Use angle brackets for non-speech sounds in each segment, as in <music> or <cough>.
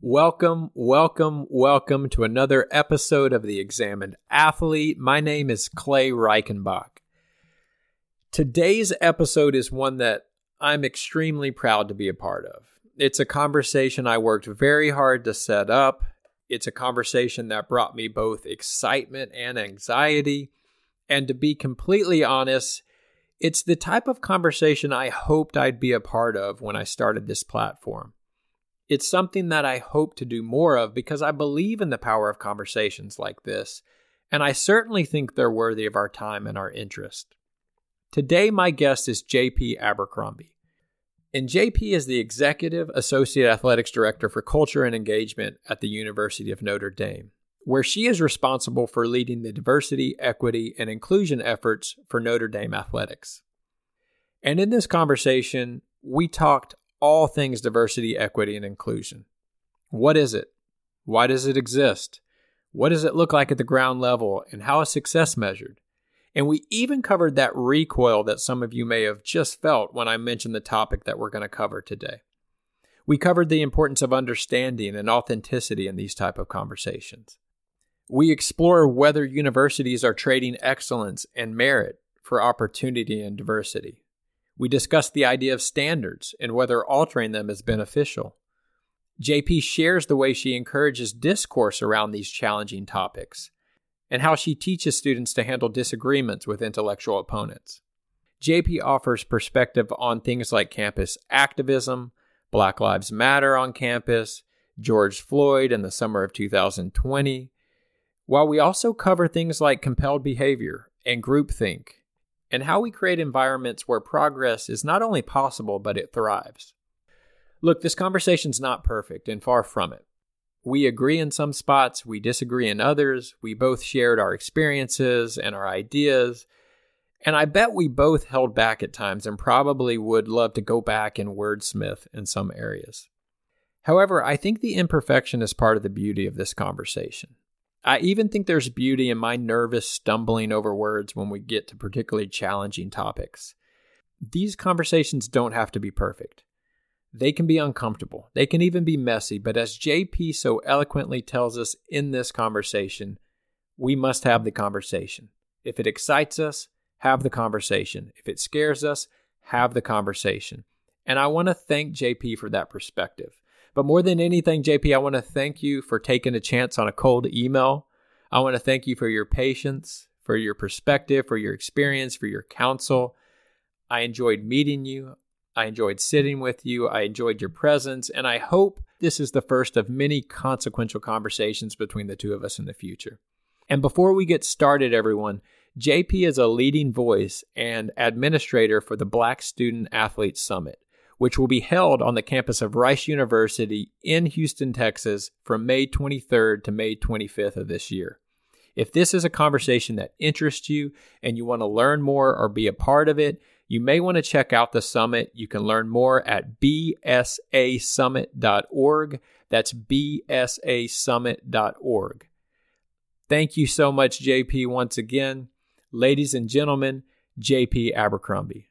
Welcome, welcome, welcome to another episode of The Examined Athlete. My name is Clay Reichenbach. Today's episode is one that I'm extremely proud to be a part of. It's a conversation I worked very hard to set up. It's a conversation that brought me both excitement and anxiety. And to be completely honest, it's the type of conversation I hoped I'd be a part of when I started this platform. It's something that I hope to do more of because I believe in the power of conversations like this, and I certainly think they're worthy of our time and our interest. Today, my guest is JP Abercrumbie. And JP is the Executive Associate Athletics Director for Culture and Engagement at the University of Notre Dame, where she is responsible for leading the diversity, equity, and inclusion efforts for Notre Dame athletics. And in this conversation, we talked all things diversity, equity, and inclusion. What is it? Why does it exist? What does it look like at the ground level? And how is success measured? And we even covered that recoil that some of you may have just felt when I mentioned the topic that we're going to cover today. We covered the importance of understanding and authenticity in these type of conversations. We explore whether universities are trading excellence and merit for opportunity and diversity. We discussed the idea of standards and whether altering them is beneficial. JP shares the way she encourages discourse around these challenging topics and how she teaches students to handle disagreements with intellectual opponents. JP offers perspective on things like campus activism, Black Lives Matter on campus, George Floyd in the summer of 2020, while we also cover things like compelled behavior and groupthink and how we create environments where progress is not only possible, but it thrives. Look, this conversation's not perfect and far from it. We agree in some spots, we disagree in others. We both shared our experiences and our ideas. And I bet we both held back at times and probably would love to go back and wordsmith in some areas. However, I think the imperfection is part of the beauty of this conversation. I even think there's beauty in my nervous stumbling over words when we get to particularly challenging topics. These conversations don't have to be perfect. They can be uncomfortable. They can even be messy, but as JP so eloquently tells us in this conversation, we must have the conversation. If it excites us, have the conversation. If it scares us, have the conversation. And I want to thank JP for that perspective. But more than anything, JP, I want to thank you for taking a chance on a cold email. I want to thank you for your patience, for your perspective, for your experience, for your counsel. I enjoyed meeting you. I enjoyed sitting with you. I enjoyed your presence. And I hope this is the first of many consequential conversations between the two of us in the future. And before we get started, everyone, JP is a leading voice and administrator for the Black Student Athlete Summit which will be held on the campus of Rice University in Houston, Texas from May 23rd to May 25th of this year. If this is a conversation that interests you and you want to learn more or be a part of it, you may want to check out the summit. You can learn more at bsasummit.org. That's bsasummit.org. Thank you so much, JP, once again. Ladies and gentlemen, JP Abercrumbie.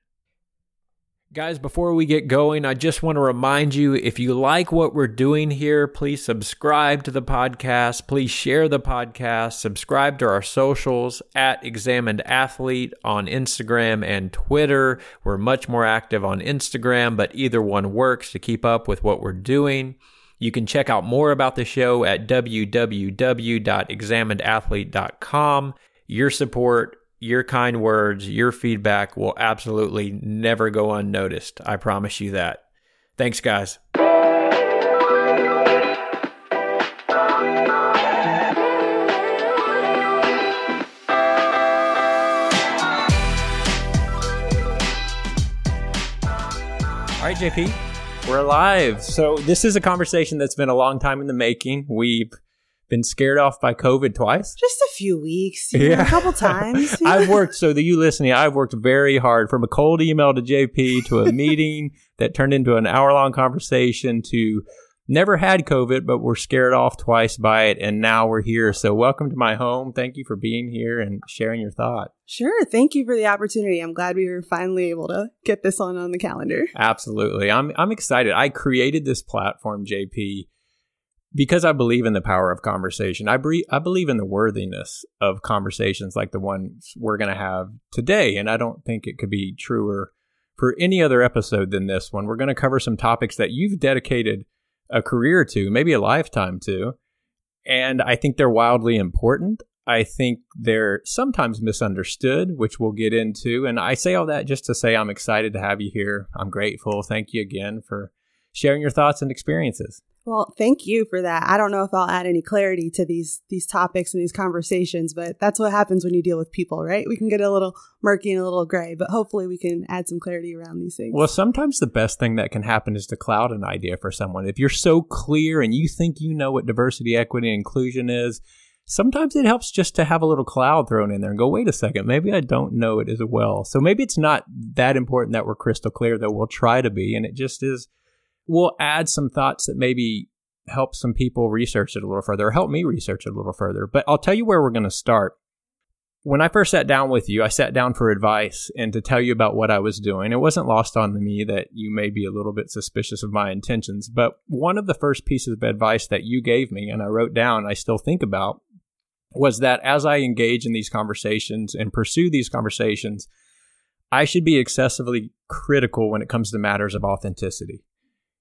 Guys, before we get going, I just want to remind you if you like what we're doing here, please subscribe to the podcast. Please share the podcast. Subscribe to our socials at Examined Athlete on Instagram and Twitter. We're much more active on Instagram, but either one works to keep up with what we're doing. You can check out more about the show at www.examinedathlete.com. Your support your kind words, your feedback will absolutely never go unnoticed. I promise you that. Thanks, guys. All right, JP, we're live. So, this is a conversation that's been a long time in the making. We've been scared off by COVID twice? Just a few weeks, yeah, know, a couple times. <laughs> I've worked, <laughs> so the you listening, I've worked very hard from a cold email to JP to a <laughs> meeting that turned into an hour long conversation to never had COVID, but we're scared off twice by it, and now we're here. So, welcome to my home. Thank you for being here and sharing your thought. Sure. Thank you for the opportunity. I'm glad we were finally able to get this on on the calendar. Absolutely. I'm I'm excited. I created this platform, JP, because I believe in the power of conversation. I, bre- I believe in the worthiness of conversations like the ones we're going to have today. And I don't think it could be truer for any other episode than this one. We're going to cover some topics that you've dedicated a career to, maybe a lifetime to. And I think they're wildly important. I think they're sometimes misunderstood, which we'll get into. And I say all that just to say I'm excited to have you here. I'm grateful. Thank you again for sharing your thoughts and experiences. Well, thank you for that. I don't know if I'll add any clarity to these these topics and these conversations, but that's what happens when you deal with people, right? We can get a little murky and a little gray, but hopefully we can add some clarity around these things. Well, sometimes the best thing that can happen is to cloud an idea for someone. If you're so clear and you think you know what diversity, equity, inclusion is, sometimes it helps just to have a little cloud thrown in there and go, wait a second, maybe I don't know it as well. So maybe it's not that important that we're crystal clear, though we'll try to be, and it just is we'll add some thoughts that maybe help some people research it a little further or help me research it a little further. But I'll tell you where we're going to start. When I first sat down with you, I sat down for advice and to tell you about what I was doing. It wasn't lost on me that you may be a little bit suspicious of my intentions, but one of the first pieces of advice that you gave me and I wrote down, I still think about, was that as I engage in these conversations and pursue these conversations, I should be excessively critical when it comes to matters of authenticity.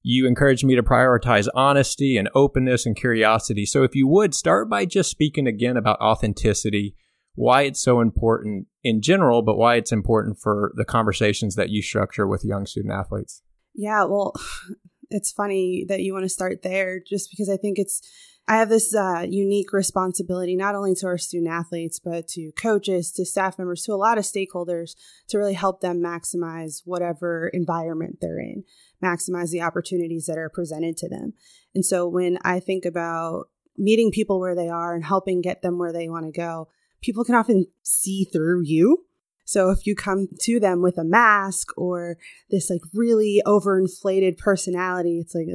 You encouraged me to prioritize honesty and openness and curiosity. So, if you would, start by just speaking again about authenticity, why it's so important in general, but why it's important for the conversations that you structure with young student athletes. Yeah, well, <laughs> it's funny that you want to start there just because I think it's I have this uh, unique responsibility, not only to our student athletes, but to coaches, to staff members, to a lot of stakeholders to really help them maximize whatever environment they're in, maximize the opportunities that are presented to them. And so when I think about meeting people where they are and helping get them where they want to go, people can often see through you so if you come to them with a mask or this like really overinflated personality, it's like,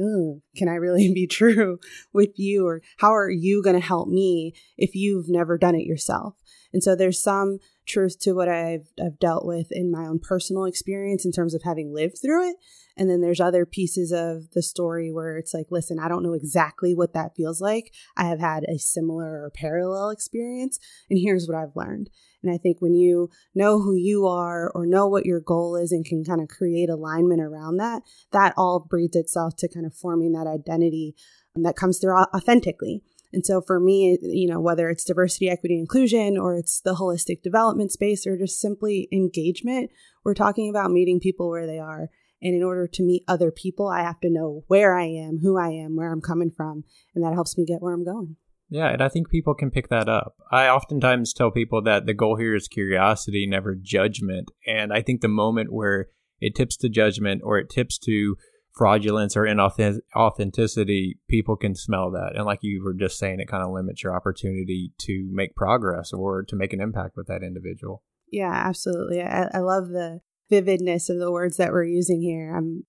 can I really <laughs> be true with you? Or how are you going to help me if you've never done it yourself? And so there's some truth to what I've, I've dealt with in my own personal experience in terms of having lived through it. And then there's other pieces of the story where it's like, listen, I don't know exactly what that feels like. I have had a similar or parallel experience, and here's what I've learned. And I think when you know who you are or know what your goal is and can kind of create alignment around that, that all breeds itself to kind of forming that identity that comes through authentically. And so for me, you know, whether it's diversity, equity, inclusion, or it's the holistic development space, or just simply engagement, we're talking about meeting people where they are. And in order to meet other people, I have to know where I am, who I am, where I'm coming from. And that helps me get where I'm going. Yeah, and I think people can pick that up. I oftentimes tell people that the goal here is curiosity, never judgment. And I think the moment where it tips to judgment or it tips to fraudulence or inauthenticity, people can smell that. And like you were just saying, it kind of limits your opportunity to make progress or to make an impact with that individual. Yeah, absolutely. I, I love the vividness of the words that we're using here. I'm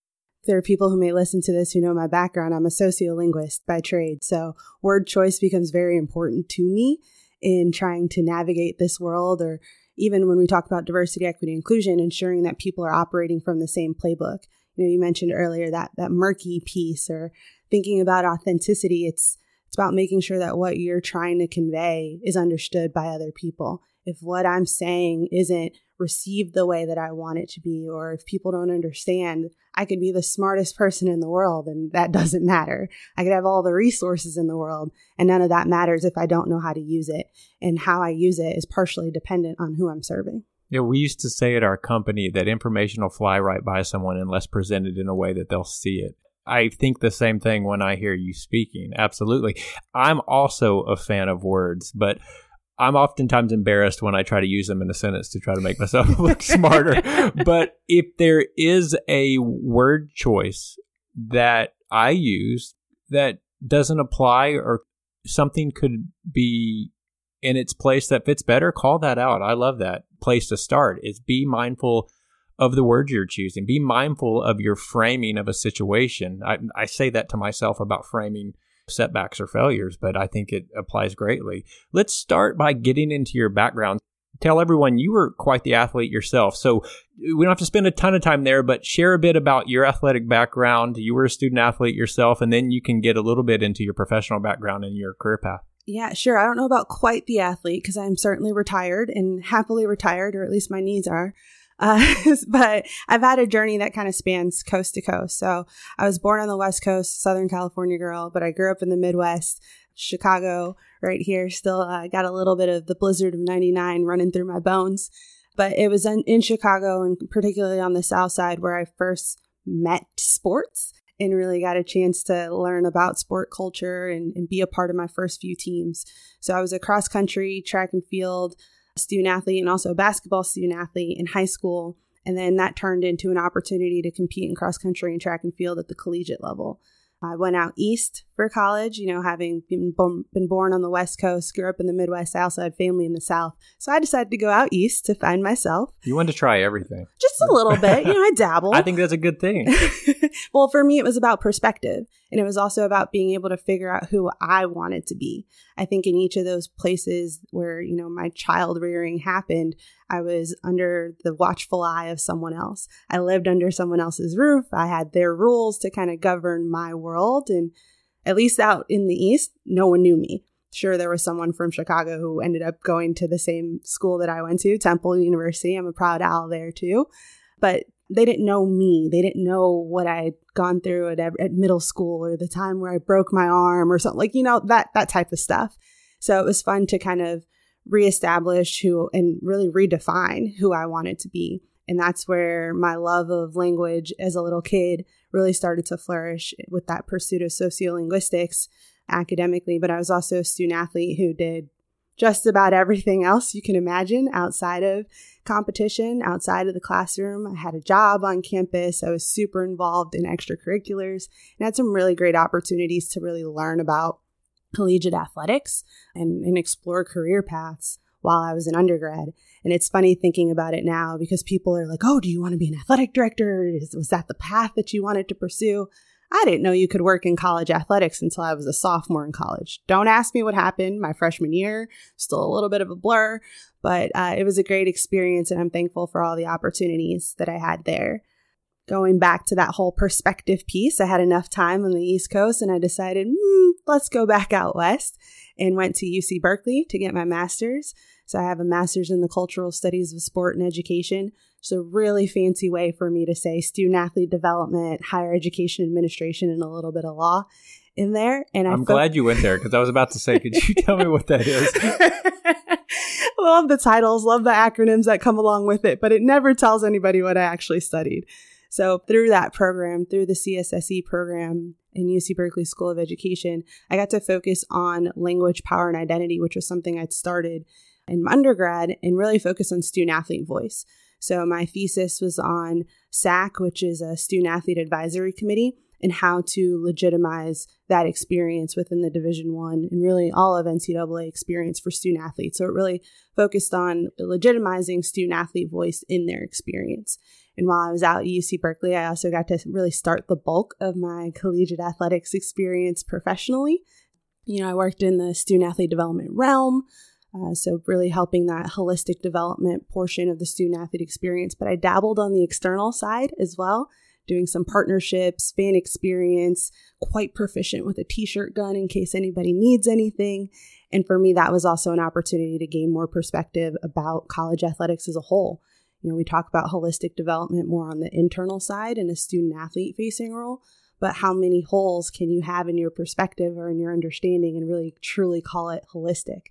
there are people who may listen to this who know my background. I'm a sociolinguist by trade. So word choice becomes very important to me in trying to navigate this world or even when we talk about diversity, equity, inclusion, ensuring that people are operating from the same playbook. You know, you mentioned earlier that that murky piece or thinking about authenticity. It's it's about making sure that what you're trying to convey is understood by other people. If what I'm saying isn't received the way that I want it to be, or if people don't understand, I could be the smartest person in the world and that <laughs> doesn't matter. I could have all the resources in the world and none of that matters if I don't know how to use it. And how I use it is partially dependent on who I'm serving. Yeah, we used to say at our company that information will fly right by someone unless presented in a way that they'll see it. I think the same thing when I hear you speaking. Absolutely. I'm also a fan of words, but I'm oftentimes embarrassed when I try to use them in a sentence to try to make myself <laughs> look smarter. But if there is a word choice that I use that doesn't apply or something could be in its place that fits better, call that out. I love that place to start is be mindful of the words you're choosing. Be mindful of your framing of a situation. I, I say that to myself about framing setbacks or failures, but I think it applies greatly. Let's start by getting into your background. tell everyone you were quite the athlete yourself. So we don't have to spend a ton of time there, but share a bit about your athletic background. You were a student athlete yourself, and then you can get a little bit into your professional background and your career path. Yeah, sure. I don't know about quite the athlete because I'm certainly retired and happily retired, or at least my knees are. Uh, <laughs> but I've had a journey that kind of spans coast to coast. So I was born on the West Coast, Southern California girl, but I grew up in the Midwest, Chicago, right here. Still uh, got a little bit of the blizzard of 99 running through my bones. But it was in, in Chicago and particularly on the South Side where I first met sports and really got a chance to learn about sport culture and, and be a part of my first few teams. So I was a cross country, track and field student athlete, and also a basketball student athlete in high school. And then that turned into an opportunity to compete in cross country and track and field at the collegiate level. I went out east for college, you know, having been, been born on the West Coast, grew up in the Midwest. I also had family in the South. So I decided to go out east to find myself. You wanted to try everything. Just a little bit. You know, I dabble. <laughs> I think that's a good thing. <laughs> well, for me, it was about perspective. And it was also about being able to figure out who I wanted to be. I think in each of those places where, you know, my child rearing happened, I was under the watchful eye of someone else. I lived under someone else's roof. I had their rules to kind of govern my world. And at least out in the East, no one knew me. Sure, there was someone from Chicago who ended up going to the same school that I went to, Temple University. I'm a proud owl there too. But they didn't know me. They didn't know what I had gone through at, at middle school or the time where I broke my arm or something like, you know, that, that type of stuff. So it was fun to kind of reestablish who and really redefine who I wanted to be. And that's where my love of language as a little kid really started to flourish with that pursuit of sociolinguistics academically. But I was also a student athlete who did just about everything else you can imagine outside of competition, outside of the classroom. I had a job on campus. I was super involved in extracurriculars and had some really great opportunities to really learn about collegiate athletics and, and explore career paths while I was an undergrad. And it's funny thinking about it now because people are like, oh, do you want to be an athletic director? Is, was that the path that you wanted to pursue? I didn't know you could work in college athletics until I was a sophomore in college. Don't ask me what happened my freshman year, still a little bit of a blur, but uh, it was a great experience and I'm thankful for all the opportunities that I had there. Going back to that whole perspective piece, I had enough time on the East Coast and I decided, mm, let's go back out west and went to UC Berkeley to get my master's. So I have a master's in the cultural studies of sport and education. It's a really fancy way for me to say student athlete development, higher education administration, and a little bit of law in there. And I'm fo- glad you went there because I was about to say, could you tell me what that is? <laughs> love the titles, love the acronyms that come along with it, but it never tells anybody what I actually studied. So through that program, through the CSSE program in UC Berkeley School of Education, I got to focus on language, power, and identity, which was something I'd started in undergrad and really focus on student athlete voice. So my thesis was on SAC, which is a student athlete advisory committee, and how to legitimize that experience within the Division One and really all of NCAA experience for student athletes. So it really focused on legitimizing student athlete voice in their experience. And while I was out at UC Berkeley, I also got to really start the bulk of my collegiate athletics experience professionally. You know, I worked in the student athlete development realm. Uh, so, really helping that holistic development portion of the student athlete experience. But I dabbled on the external side as well, doing some partnerships, fan experience, quite proficient with a t shirt gun in case anybody needs anything. And for me, that was also an opportunity to gain more perspective about college athletics as a whole. You know, we talk about holistic development more on the internal side in a student athlete facing role, but how many holes can you have in your perspective or in your understanding and really truly call it holistic?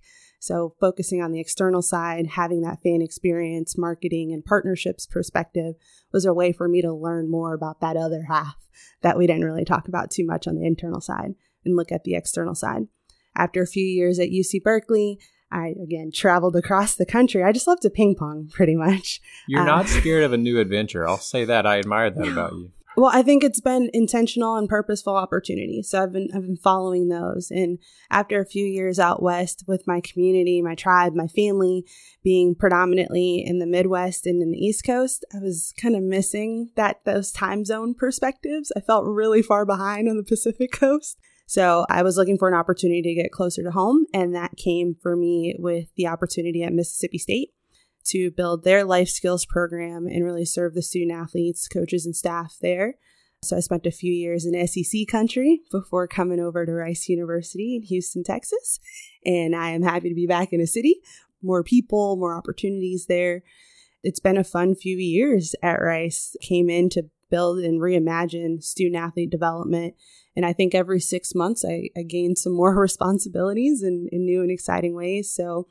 So, focusing on the external side, having that fan experience, marketing, and partnerships perspective was a way for me to learn more about that other half that we didn't really talk about too much on the internal side and look at the external side. After a few years at UC Berkeley, I again traveled across the country. I just love to ping pong pretty much. You're uh, not <laughs> scared of a new adventure. I'll say that. I admire that about you. Well, I think it's been intentional and purposeful opportunities. So I've been I've been following those. And after a few years out west with my community, my tribe, my family being predominantly in the Midwest and in the East Coast, I was kind of missing that those time zone perspectives. I felt really far behind on the Pacific <laughs> Coast. So I was looking for an opportunity to get closer to home, and that came for me with the opportunity at Mississippi State. To build their life skills program and really serve the student athletes, coaches, and staff there. So I spent a few years in SEC country before coming over to Rice University in Houston, Texas. And I am happy to be back in a city, more people, more opportunities there. It's been a fun few years at Rice. Came in to build and reimagine student athlete development. And I think every six months I, I gained some more <laughs> responsibilities in, in new and exciting ways. So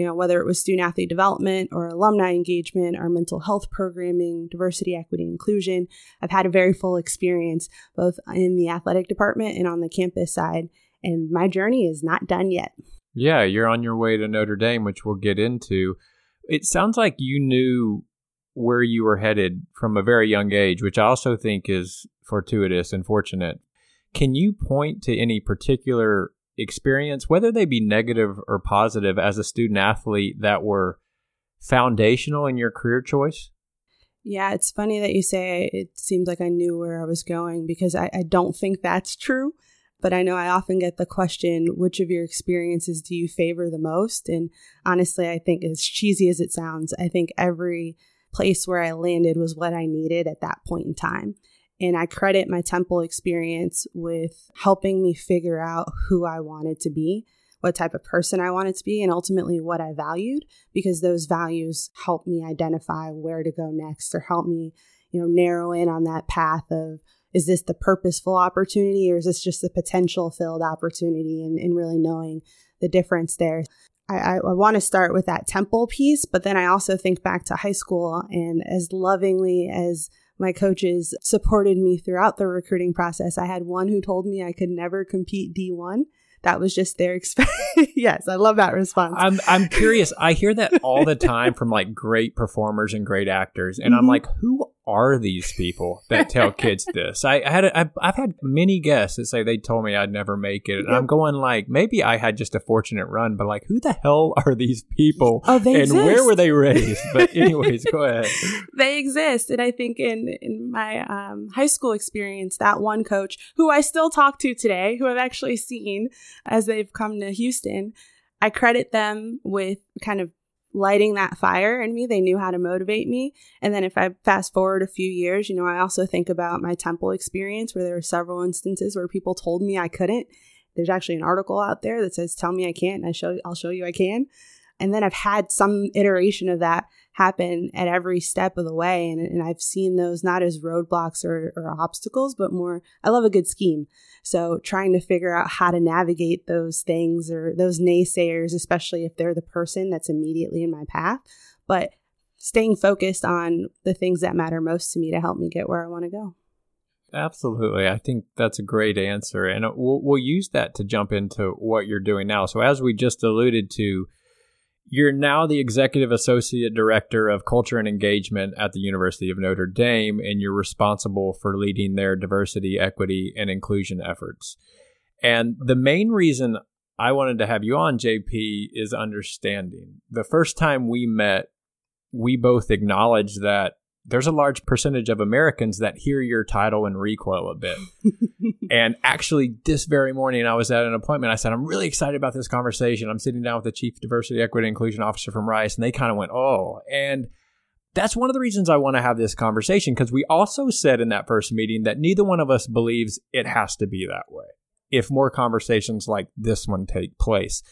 you know, whether it was student athlete development or alumni engagement or mental health programming, diversity, equity, inclusion. I've had a very full experience both in the athletic department and on the campus side. And my journey is not done yet. Yeah, you're on your way to Notre Dame, which we'll get into. It sounds like you knew where you were headed from a very young age, which I also think is fortuitous and fortunate. Can you point to any particular experience, whether they be negative or positive, as a student athlete that were foundational in your career choice? Yeah, it's funny that you say it seems like I knew where I was going because I, I don't think that's true. But I know I often get the question, which of your experiences do you favor the most? And honestly, I think as cheesy as it sounds, I think every place where I landed was what I needed at that point in time. And I credit my temple experience with helping me figure out who I wanted to be, what type of person I wanted to be, and ultimately what I valued, because those values help me identify where to go next or help me, you know, narrow in on that path of is this the purposeful opportunity or is this just the potential filled opportunity and, and really knowing the difference there. I, I, I want to start with that temple piece, but then I also think back to high school and as lovingly as my coaches supported me throughout the recruiting process. I had one who told me I could never compete D1. That was just their <laughs> experience. yes, I love that response. I'm I'm curious. I hear that all the <laughs> time from like great performers and great actors, and mm-hmm. I'm like, who are these people that tell <laughs> kids this? I, I had a, I, I've had many guests that say they told me I'd never make it, and yep. I'm going like maybe I had just a fortunate run, but like who the hell are these people? Oh, they and exist. where were they raised? But <laughs> anyways, go ahead. They exist, and I think in in my um, high school experience, that one coach who I still talk to today, who I've actually seen as they've come to Houston. I credit them with kind of lighting that fire in me. They knew how to motivate me. And then if I fast forward a few years, you know, I also think about my temple experience where there were several instances where people told me I couldn't. There's actually an article out there that says, tell me I can't. And I show, I'll show you I can. And then I've had some iteration of that happen at every step of the way. And, and I've seen those not as roadblocks or, or obstacles, but more, I love a good scheme. So trying to figure out how to navigate those things or those naysayers, especially if they're the person that's immediately in my path, but staying focused on the things that matter most to me to help me get where I want to go. Absolutely. I think that's a great answer. And uh, we'll, we'll use that to jump into what you're doing now. So, as we just alluded to, you're now the executive associate director of culture and engagement at the University of Notre Dame, and you're responsible for leading their diversity, equity, and inclusion efforts. And the main reason I wanted to have you on, JP, is understanding. The first time we met, we both acknowledged that there's a large percentage of Americans that hear your title and recoil a bit. <laughs> and actually, this very morning, I was at an appointment. I said, I'm really excited about this conversation. I'm sitting down with the Chief Diversity, Equity, Inclusion Officer from Rice, and they kind of went, Oh. And that's one of the reasons I want to have this conversation because we also said in that first meeting that neither one of us believes it has to be that way if more conversations like this one take place.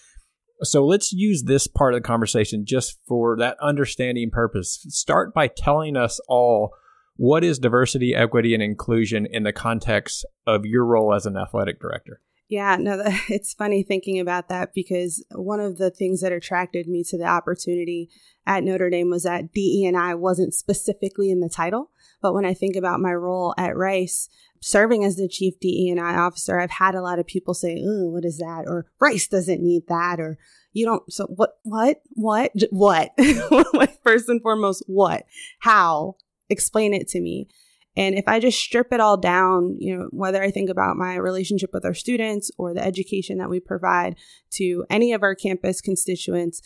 So let's use this part of the conversation just for that understanding purpose. Start by telling us all what is diversity, equity, and inclusion in the context of your role as an athletic director. Yeah, no, <laughs> it's funny thinking about that because one of the things that attracted me to the opportunity at Notre Dame was that DE and I wasn't specifically in the title. But when I think about my role at Rice, serving as the chief DE and I officer, I've had a lot of people say, "Oh, what is that?" or "Rice doesn't need that," or "You don't." So what? What? What? What? <laughs> First and foremost, what? How? Explain it to me. And if I just strip it all down, you know, whether I think about my relationship with our students or the education that we provide to any of our campus constituents,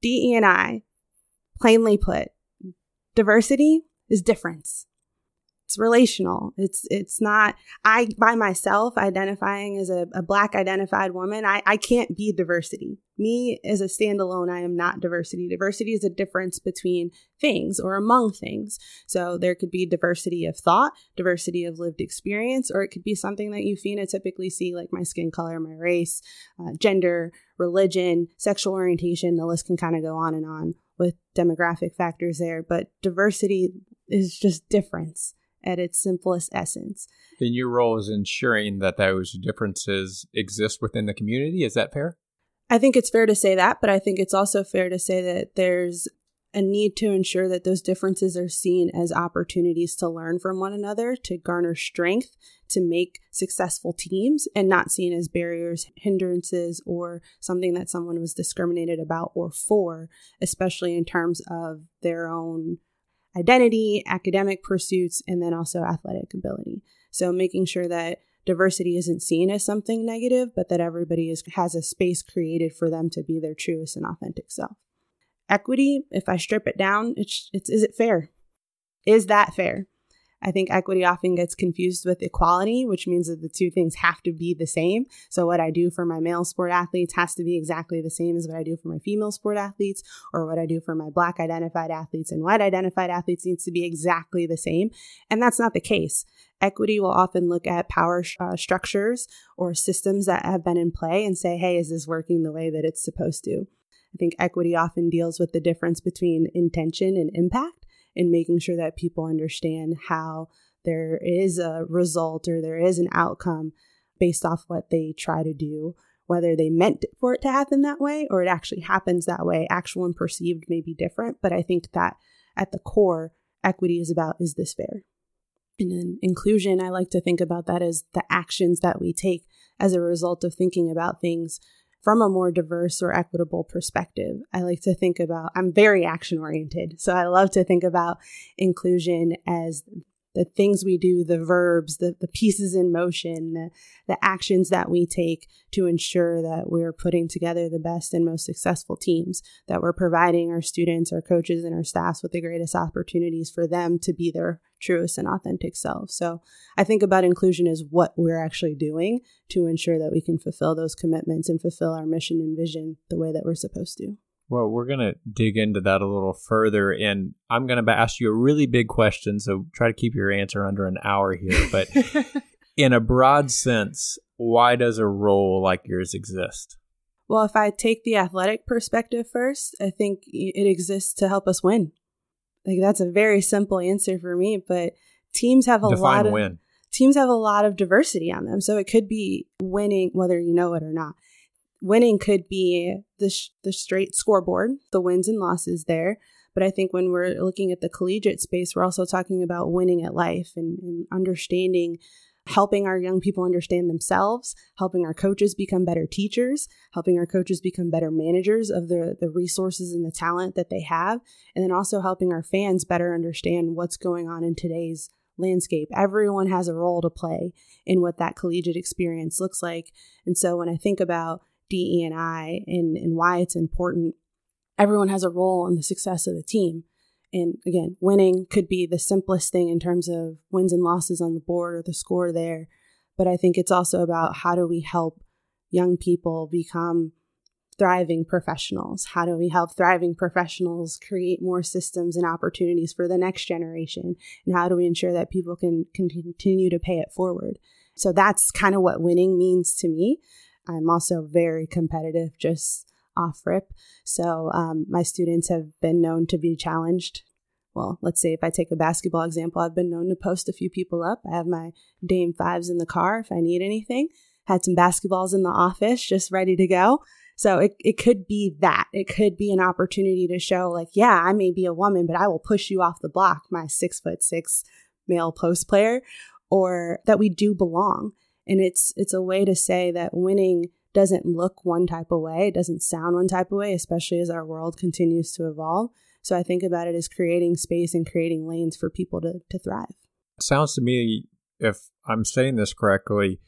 DE and I, plainly put, diversity is difference it's relational. It's it's not I by myself identifying as a, a black identified woman. I, I can't be diversity. me as a standalone, I am not diversity. Diversity is a difference between things or among things. So there could be diversity of thought, diversity of lived experience, or it could be something that you phenotypically see, like my skin color, my race, uh, gender, religion, sexual orientation. The list can kind of go on and on with demographic factors there. But diversity is just difference at its simplest essence. And your role is ensuring that those differences exist within the community. Is that fair? I think it's fair to say that, but I think it's also fair to say that there's a need to ensure that those differences are seen as opportunities to learn from one another, to garner strength, to make successful teams, and not seen as barriers, hindrances, or something that someone was discriminated about or for, especially in terms of their own identity, academic pursuits, and then also athletic ability. So making sure that diversity isn't seen as something negative, but that everybody is, has a space created for them to be their truest and authentic self. Equity, if I strip it down, it's, it's is it fair? Is that fair? I think equity often gets confused with equality, which means that the two things have to be the same. So, what I do for my male sport athletes has to be exactly the same as what I do for my female sport athletes, or what I do for my black identified athletes and white identified athletes needs to be exactly the same. And that's not the case. Equity will often look at power uh, structures or systems that have been in play and say, hey, is this working the way that it's supposed to? I think equity often deals with the difference between intention and impact in making sure that people understand how there is a result or there is an outcome based off what they try to do, whether they meant for it to happen that way or it actually happens that way. Actual and perceived may be different, but I think that at the core, equity is about is this fair? And then inclusion, I like to think about that as the actions that we take as a result of thinking about things from a more diverse or equitable perspective. I like to think about, I'm very action oriented. So I love to think about inclusion as the things we do, the verbs, the, the pieces in motion, the, the actions that we take to ensure that we're putting together the best and most successful teams, that we're providing our students, our coaches, and our staffs with the greatest opportunities for them to be their truest and authentic self. So I think about inclusion as what we're actually doing to ensure that we can fulfill those commitments and fulfill our mission and vision the way that we're supposed to. Well, we're going to dig into that a little further, and I'm going to ask you a really big question. So try to keep your answer under an hour here. But <laughs> in a broad sense, why does a role like yours exist? Well, if I take the athletic perspective first, I think it exists to help us win. Like that's a very simple answer for me, but teams have a Define lot of win. teams have a lot of diversity on them. So it could be winning whether you know it or not winning could be the sh- the straight scoreboard, the wins and losses there. But I think when we're looking at the collegiate space, we're also talking about winning at life and, and understanding, helping our young people understand themselves, helping our coaches become better teachers, helping our coaches become better managers of the, the resources and the talent that they have, and then also helping our fans better understand what's going on in today's landscape. Everyone has a role to play in what that collegiate experience looks like. And so when I think about DE and I and, and why it's important. Everyone has a role in the success of the team. And again, winning could be the simplest thing in terms of wins and losses on the board or the score there. But I think it's also about how do we help young people become thriving professionals? How do we help thriving professionals create more systems and opportunities for the next generation? And how do we ensure that people can, can continue to pay it forward? So that's kind of what winning means to me. I'm also very competitive, just off rip. So um, my students have been known to be challenged. Well, let's say if I take a basketball example, I've been known to post a few people up. I have my Dame Fives in the car if I need anything. Had some basketballs in the office just ready to go. So it, it could be that. It could be an opportunity to show, like, yeah, I may be a woman, but I will push you off the block, my six foot six male post player, or that we do belong and it's it's a way to say that winning doesn't look one type of way it doesn't sound one type of way especially as our world continues to evolve. So i think about it as creating space and creating lanes for people to, to thrive. Sounds to me if i'm saying this correctly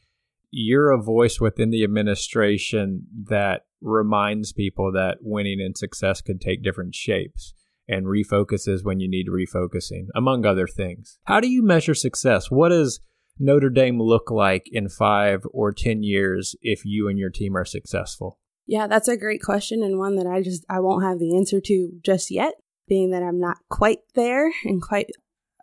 you're a voice within the administration that reminds people that winning and success can take different shapes and refocuses when you need refocusing among other things. How do you measure success? What is Notre Dame look like in five or 10 years if you and your team are successful? Yeah, that's a great question and one that I just I won't have the answer to just yet, being that I'm not quite there and quite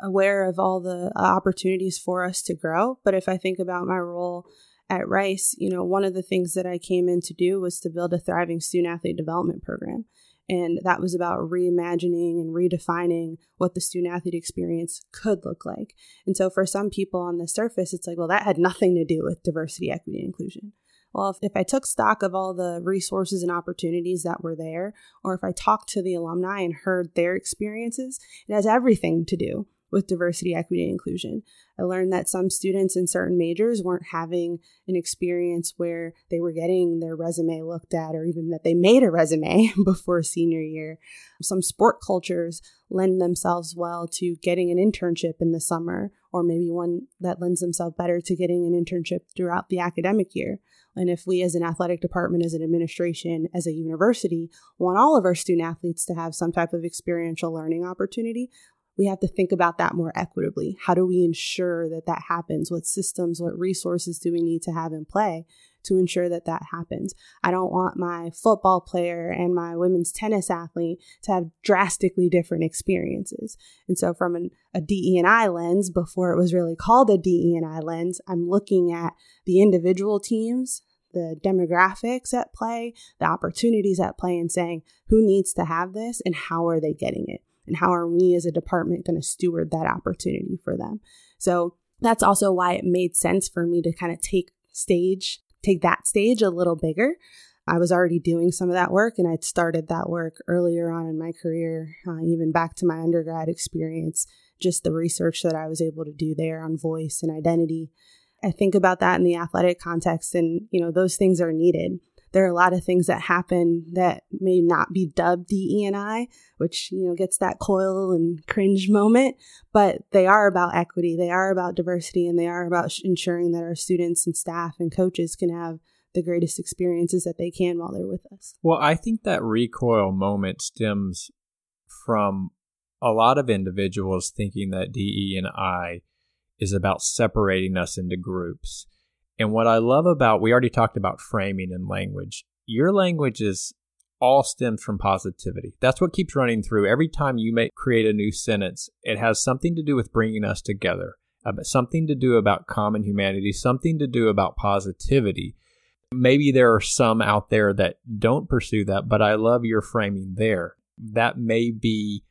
aware of all the uh, opportunities for us to grow. But if I think about my role at Rice, you know, one of the things that I came in to do was to build a thriving student athlete development program. And that was about reimagining and redefining what the student athlete experience could look like. And so for some people on the surface, it's like, well, that had nothing to do with diversity, equity, and inclusion. Well, if, if I took stock of all the resources and opportunities that were there, or if I talked to the alumni and heard their experiences, it has everything to do with diversity, equity, and inclusion. I learned that some students in certain majors weren't having an experience where they were getting their resume looked at or even that they made a resume <laughs> before senior year. Some sport cultures lend themselves well to getting an internship in the summer, or maybe one that lends themselves better to getting an internship throughout the academic year. And if we, as an athletic department, as an administration, as a university, want all of our student athletes to have some type of experiential learning opportunity, we have to think about that more equitably. How do we ensure that that happens? What systems, what resources do we need to have in play to ensure that that happens? I don't want my football player and my women's tennis athlete to have drastically different experiences. And so, from an, a DE&I lens, before it was really called a DE&I lens, I'm looking at the individual teams, the demographics at play, the opportunities at play, and saying who needs to have this and how are they getting it? And how are we as a department going to steward that opportunity for them? So that's also why it made sense for me to kind of take stage, take that stage a little bigger. I was already doing some of that work and I'd started that work earlier on in my career, uh, even back to my undergrad experience, just the research that I was able to do there on voice and identity. I think about that in the athletic context and, you know, those things are needed there are a lot of things that happen that may not be dubbed DE&I, which, you know, gets that coil and cringe moment, but they are about equity, they are about diversity, and they are about ensuring that our students and staff and coaches can have the greatest experiences that they can while they're with us. Well, I think that recoil moment stems from a lot of individuals thinking that DE and I is about separating us into groups. And what I love about, we already talked about framing and language. Your language is all stems from positivity. That's what keeps running through. Every time you make create a new sentence, it has something to do with bringing us together, something to do about common humanity, something to do about positivity. Maybe there are some out there that don't pursue that, but I love your framing there. That may be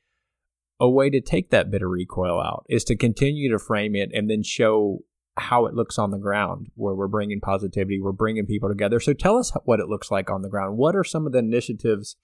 a way to take that bit of recoil out is to continue to frame it and then show how it looks on the ground where we're bringing positivity we're bringing people together. So tell us what it looks like on the ground. What are some of the initiatives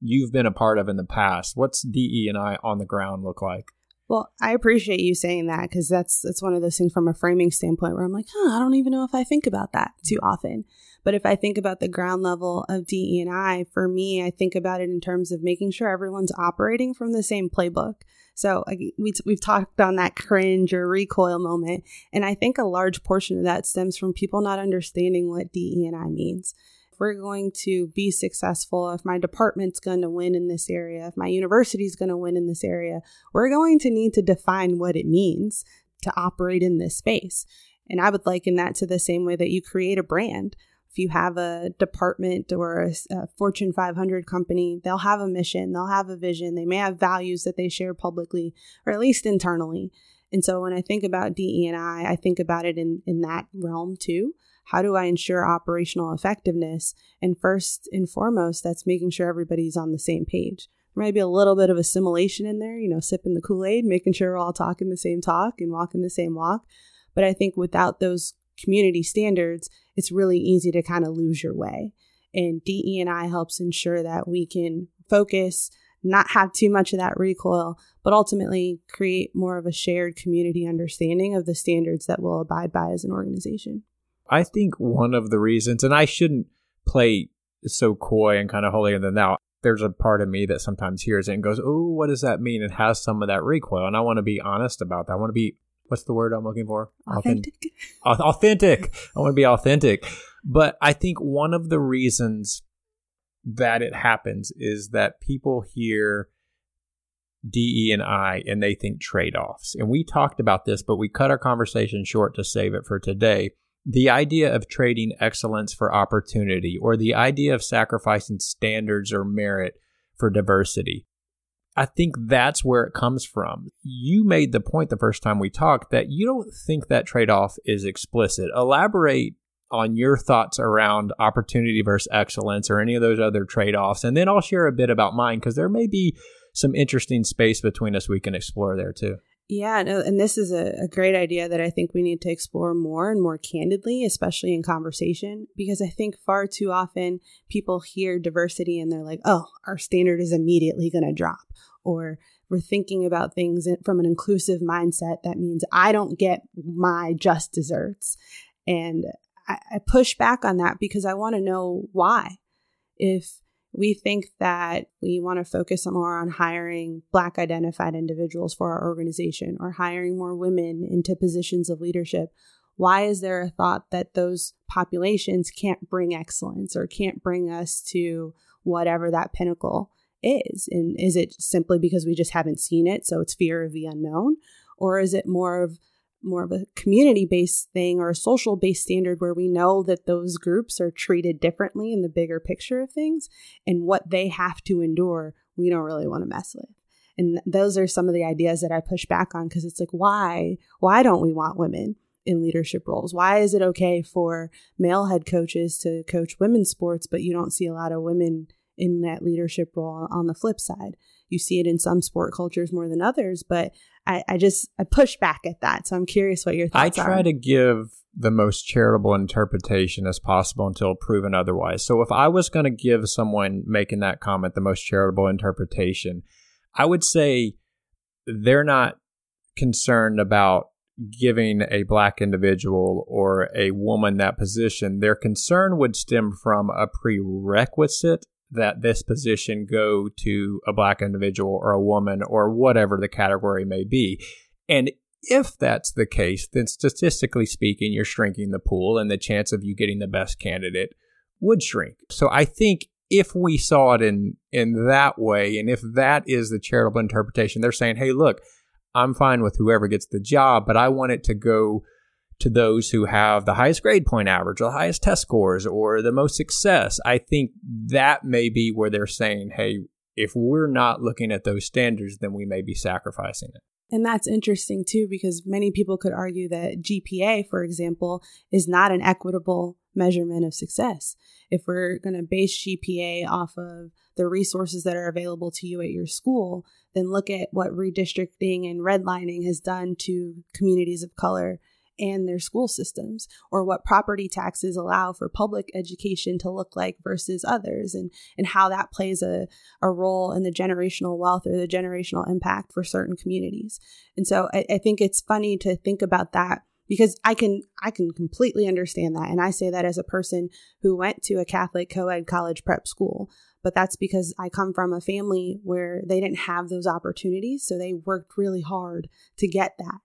you've been a part of in the past? What's de and i on the ground look like? Well i appreciate you saying that because that's that's one of those things from a framing standpoint where i'm like huh, i don't even know if i think about that too often but if i think about the ground level of de and i for me i think about it in terms of making sure everyone's operating from the same playbook so we, we've talked on that cringe or recoil moment. And I think a large portion of that stems from people not understanding what DE&I means. If we're going to be successful, if my department's going to win in this area, if my university's going to win in this area, we're going to need to define what it means to operate in this space. And I would liken that to the same way that you create a brand if you have a department or a, a, Fortune 500 company, they'll have a mission, they'll have a vision, they may have values that they share publicly or at least internally. And so when I think about DE&I, I think about it in, in that realm too. How do I ensure operational effectiveness? And first and foremost, that's making sure everybody's on the same page. There might be a little bit of assimilation in there, you know, sipping the Kool Aid, making sure we're all talking the same talk and walking the same walk. But I think without those community standards, it's really easy to kind of lose your way. And DE and I helps ensure that we can focus, not have too much of that recoil, but ultimately create more of a shared community understanding of the standards that we'll abide by as an organization. I think one of the reasons, and I shouldn't play so coy and kind of holier than thou. There's a part of me that sometimes hears it and goes, "Oh, what does that mean?" It has some of that recoil, and I want to be honest about that. I want to be what's the word I'm looking for? Authentic. Authentic. <laughs> I want to be authentic. But I think one of the reasons that it happens is that people hear DE and I and they think trade offs. And we talked about this, but we cut our conversation short to save it for today. the idea of trading excellence for opportunity or the idea of sacrificing standards or merit for diversity. I think that's where it comes from. You made the point the first time we talked that you don't think that trade off is explicit. Elaborate on your thoughts around opportunity versus excellence or any of those other trade offs. And then I'll share a bit about mine because there may be some interesting space between us we can explore there too. Yeah, no, and this is a, a, great idea that I think we need to explore more and more candidly, especially in conversation, because I think far too often people hear diversity and they're like, oh, our standard is immediately going to drop. Or we're thinking about things from an inclusive mindset that means I don't get my just desserts. And I, I push back on that because I want to know why. If we think that we want to focus more on hiring Black identified individuals for our organization or hiring more women into positions of leadership. Why is there a thought that those populations can't bring excellence or can't bring us to whatever that pinnacle is? And is it simply because we just haven't seen it, so it's fear of the unknown? Or is it more of more of a community based thing or a social based standard where we know that those groups are treated differently in the bigger picture of things and what they have to endure, we don't really want to mess with. And those are some of the ideas that I push back on because it's like, why? Why don't we want women in leadership roles? Why is it okay for male head coaches to coach women's sports, but you don't see a lot of women in that leadership role on the flip side? You see it in some sport cultures more than others, but I, I just I push back at that. So I'm curious what your thoughts are. I try are. to give the most charitable interpretation as possible until proven otherwise. So if I was going to give someone making that comment the most charitable interpretation, I would say they're not concerned about giving a black individual or a woman that position. Their concern would stem from a prerequisite that this position go to a black individual or a woman or whatever the category may be. And if that's the case, then statistically speaking, you're shrinking the pool and the chance of you getting the best candidate would shrink. So I think if we saw it in in that way and if that is the charitable interpretation, they're saying, "Hey, look, I'm fine with whoever gets the job, but I want it to go to those who have the highest grade point average or the highest test scores or the most success. I think that may be where they're saying, hey, if we're not looking at those standards, then we may be sacrificing it. And that's interesting too, because many people could argue that GPA, for example, is not an equitable measurement of success. If we're going to base GPA off of the resources that are available to you at your school, then look at what redistricting and redlining has done to communities of color and their school systems, or what property taxes allow for public education to look like versus others, and, and how that plays a, a role in the generational wealth or the generational impact for certain communities. And so I, I think it's funny to think about that because I can I can completely understand that. And I say that as a person who went to a Catholic co-ed college prep school but that's because I come from a family where they didn't have those opportunities. So they worked really hard to get that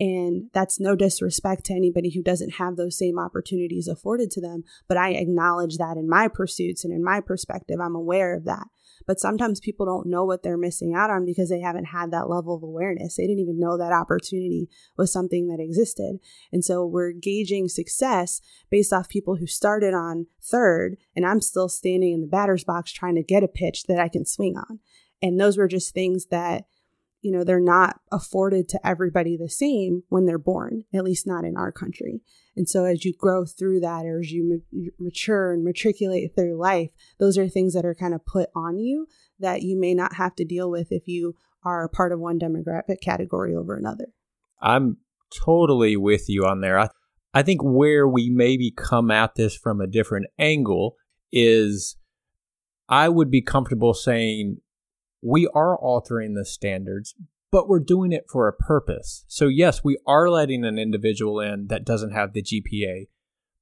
and that's no disrespect to anybody who doesn't have those same opportunities afforded to them. But I acknowledge that in my pursuits and in my perspective, I'm aware of that. But sometimes people don't know what they're missing out on because they haven't had that level of awareness. They didn't even know that opportunity was something that existed. And so we're gauging success based off people who started on third, and I'm still standing in the batter's box trying to get a pitch that I can swing on. And those were just things that you know, they're not afforded to everybody the same when they're born, at least not in our country. And so as you grow through that or as you ma- mature and matriculate through life, those are things that are kind of put on you that you may not have to deal with if you are part of one demographic category over another. I'm totally with you on there. I, I think where we maybe come at this from a different angle is I would be comfortable saying we are altering the standards, but we're doing it for a purpose. So, yes, we are letting an individual in that doesn't have the GPA,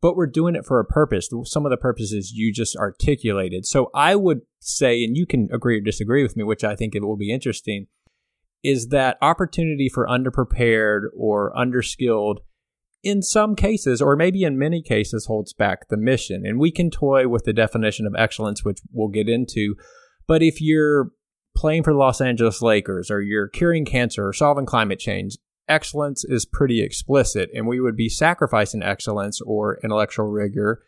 but we're doing it for a purpose. Some of the purposes you just articulated. So, I would say, and you can agree or disagree with me, which I think it will be interesting, is that opportunity for underprepared or underskilled in some cases, or maybe in many cases, holds back the mission. And we can toy with the definition of excellence, which we'll get into. But if you're playing for the Los Angeles Lakers or you're curing cancer or solving climate change, excellence is pretty explicit, and we would be sacrificing excellence or intellectual rigor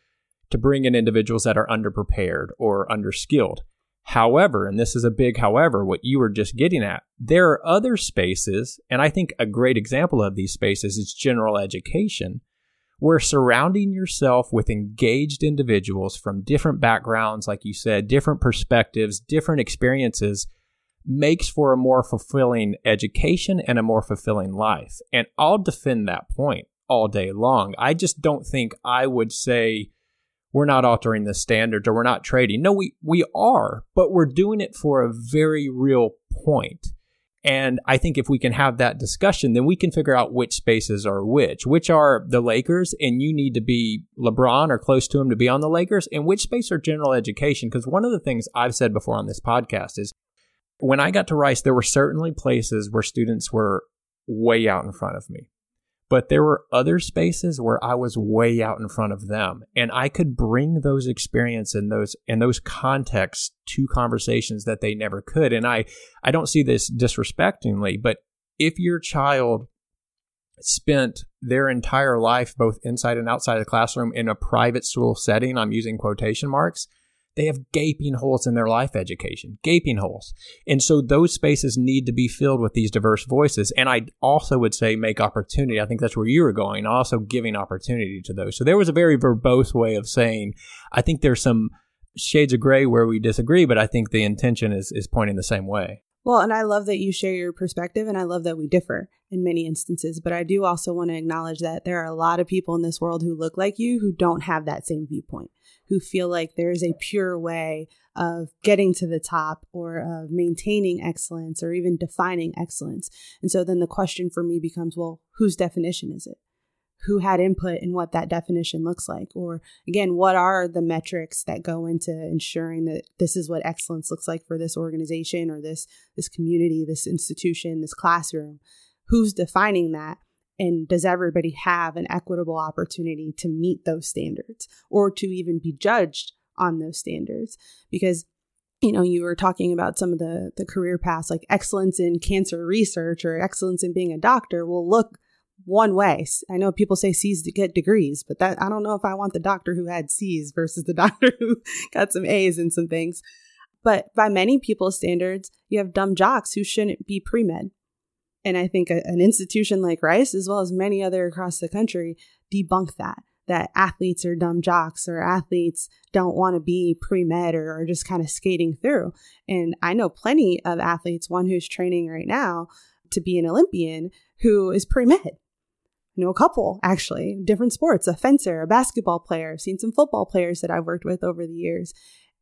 to bring in individuals that are underprepared or underskilled. However, and this is a big however, what you were just getting at, there are other spaces, and I think a great example of these spaces is general education, where surrounding yourself with engaged individuals from different backgrounds, like you said, different perspectives, different experiences, makes for a more fulfilling education and a more fulfilling life. And I'll defend that point all day long. I just don't think I would say we're not altering the standards or we're not trading. No, we, we are, but we're doing it for a very real point. And I think if we can have that discussion, then we can figure out which spaces are which. Which are the Lakers, and you need to be LeBron or close to him to be on the Lakers, and which space are general education. Because one of the things I've said before on this podcast is when I got to Rice, there were certainly places where students were way out in front of me. But there were other spaces where I was way out in front of them, and I could bring those experience and those and those contexts to conversations that they never could. And I I don't see this disrespectingly, but if your child spent their entire life both inside and outside the classroom in a private school setting, I'm using quotation marks, they have gaping holes in their life education, gaping holes. And so those spaces need to be filled with these diverse voices. And I also would say make opportunity. I think that's where you were going, also giving opportunity to those. So there was a very verbose way of saying, I think there's some shades of gray where we disagree, but I think the intention is, is pointing the same way. Well, and I love that you share your perspective, and I love that we differ in many instances. But I do also want to acknowledge that there are a lot of people in this world who look like you who don't have that same viewpoint who feel like there's a pure way of getting to the top or of maintaining excellence or even defining excellence. And so then the question for me becomes well, whose definition is it? Who had input in what that definition looks like? Or again, what are the metrics that go into ensuring that this is what excellence looks like for this organization or this this community, this institution, this classroom? Who's defining that? And does everybody have an equitable opportunity to meet those standards or to even be judged on those standards? Because you know, you were talking about some of the the career paths like excellence in cancer research or excellence in being a doctor will look one way. I know people say C's to get degrees, but that I don't know if I want the doctor who had C's versus the <laughs> doctor who got some A's and some things. But by many people's standards, you have dumb jocks who shouldn't be pre med and I think a, an institution like Rice, as well as many other across the country, debunk that. That athletes are dumb jocks or athletes don't want to be pre med or are just kind of skating through. And I know plenty of athletes, one who's training right now to be an Olympian, who is pre med. I know a couple actually, different sports, a fencer, a basketball player. I've seen some football players that I've worked with over the years.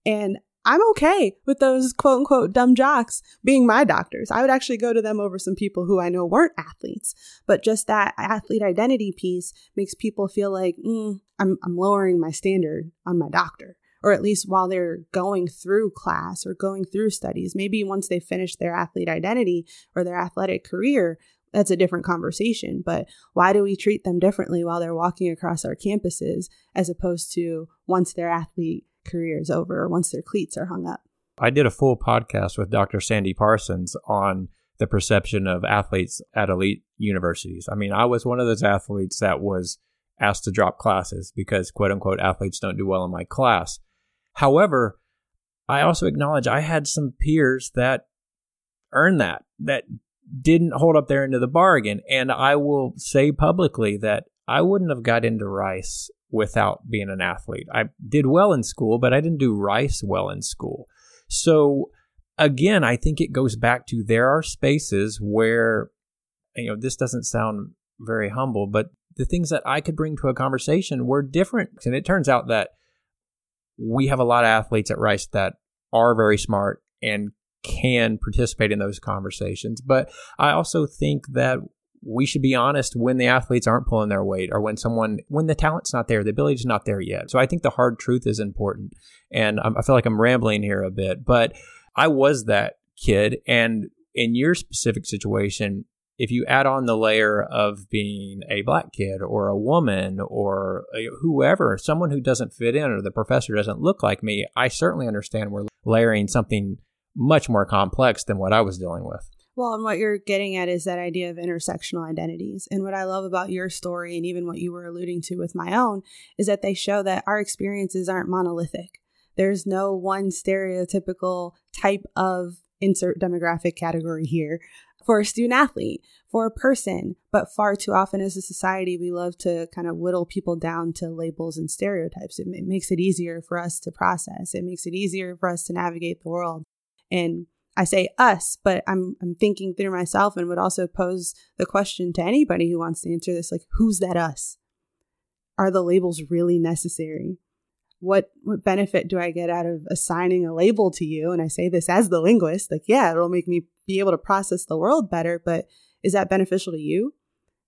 And I'm okay with those quote unquote dumb jocks being my doctors. I would actually go to them over some people who I know weren't athletes. But just that athlete identity piece makes people feel like mm, I'm, I'm lowering my standard on my doctor. Or at least while they're going through class or going through studies. Maybe once they finish their athlete identity or their athletic career, that's a different conversation. But why do we treat them differently while they're walking across our campuses as opposed to once their athlete career is over once their cleats are hung up. I did a full podcast with Dr. Sandy Parsons on the perception of athletes at elite universities. I mean, I was one of those athletes that was asked to drop classes because quote unquote athletes don't do well in my class. However, I also acknowledge I had some peers that earned that, that didn't hold up their end of the bargain. And I will say publicly that I wouldn't have got into Rice without being an athlete. I did well in school, but I didn't do Rice well in school. So again, I think it goes back to there are spaces where, you know, this doesn't sound very humble, but the things that I could bring to a conversation were different. And it turns out that we have a lot of athletes at Rice that are very smart and can participate in those conversations. But I also think that we should be honest when the athletes aren't pulling their weight or when someone when the talent's not there the ability's not there yet. So i think the hard truth is important. And I'm, i feel like i'm rambling here a bit but i was that kid. And in your specific situation if you add on the layer of being a black kid or a woman or a, whoever someone who doesn't fit in or the professor doesn't look like me i certainly understand we're layering something much more complex than what i was dealing with Well, and what you're getting at is that idea of intersectional identities. And what I love about your story and even what you were alluding to with my own is that they show that our experiences aren't monolithic. There's no one stereotypical type of insert demographic category here for a student athlete, for a person. But far too often as a society, we love to kind of whittle people down to labels and stereotypes. It, it makes it easier for us to process, it makes it easier for us to navigate the world. And I say us, but I'm I'm thinking through myself and would also pose the question to anybody who wants to answer this like who's that us? Are the labels really necessary? What what benefit do I get out of assigning a label to you? And I say this as the linguist, like yeah, it'll make me be able to process the world better, but is that beneficial to you?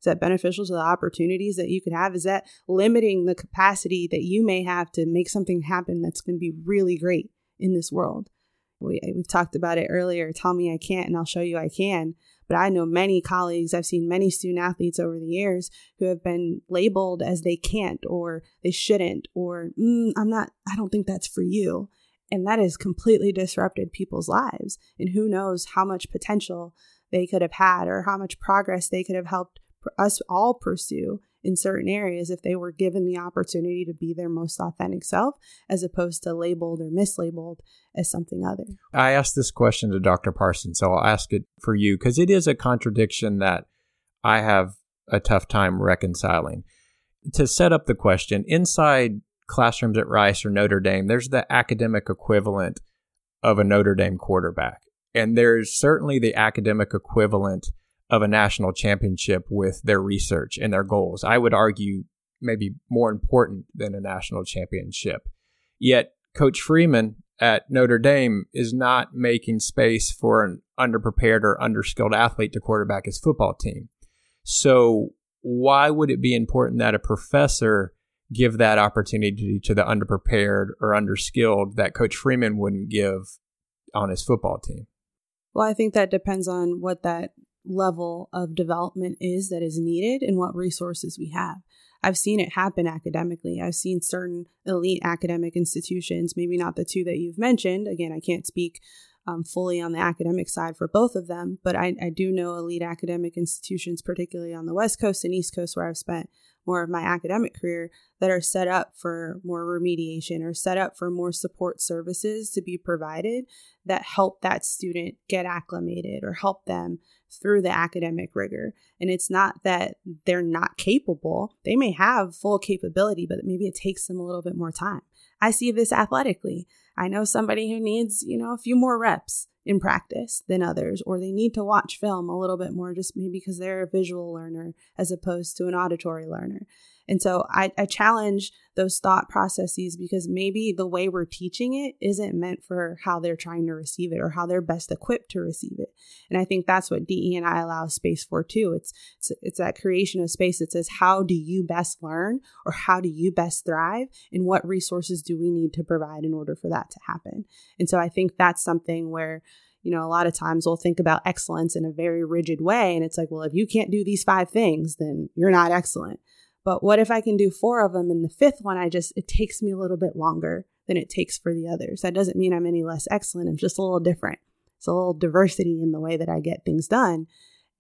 Is that beneficial to the opportunities that you could have? Is that limiting the capacity that you may have to make something happen that's going to be really great in this world? We, we've talked about it earlier. Tell me I can't, and I'll show you I can. But I know many colleagues, I've seen many student athletes over the years who have been labeled as they can't or they shouldn't or mm, I'm not, I don't think that's for you. And that has completely disrupted people's lives. And who knows how much potential they could have had or how much progress they could have helped us all pursue in certain areas if they were given the opportunity to be their most authentic self as opposed to labeled or mislabeled as something other. I asked this question to Dr. Parsons, so I'll ask it for you because it is a contradiction that I have a tough time reconciling. To set up the question, inside classrooms at Rice or Notre Dame, there's the academic equivalent of a Notre Dame quarterback. And there's certainly the academic equivalent of a national championship with their research and their goals. I would argue maybe more important than a national championship. Yet Coach Freeman at Notre Dame is not making space for an underprepared or underskilled athlete to quarterback his football team. So why would it be important that a professor give that opportunity to the underprepared or underskilled that Coach Freeman wouldn't give on his football team? Well, I think that depends on what that level of development is that is needed and what resources we have. I've seen it happen academically. I've seen certain elite academic institutions, maybe not the two that you've mentioned. Again, I can't speak um, fully on the academic side for both of them, but I, I do know elite academic institutions, particularly on the West Coast and East Coast, where I've spent more of my academic career that are set up for more remediation or set up for more support services to be provided that help that student get acclimated or help them through the academic rigor. And it's not that they're not capable, they may have full capability, but maybe it takes them a little bit more time. I see this athletically. I know somebody who needs, you know, a few more reps in practice than others, or they need to watch film a little bit more just maybe because they're a visual learner as opposed to an auditory learner. And so I, I challenge those thought processes because maybe the way we're teaching it isn't meant for how they're trying to receive it or how they're best equipped to receive it. And I think that's what DE and I allow space for too. It's, it's it's that creation of space that says how do you best learn or how do you best thrive and what resources do we need to provide in order for that to happen. And so I think that's something where you know, a lot of times we'll think about excellence in a very rigid way. And it's like, well, if you can't do these five things, then you're not excellent. But what if I can do four of them and the fifth one, I just, it takes me a little bit longer than it takes for the others. That doesn't mean I'm any less excellent. I'm just a little different. It's a little diversity in the way that I get things done.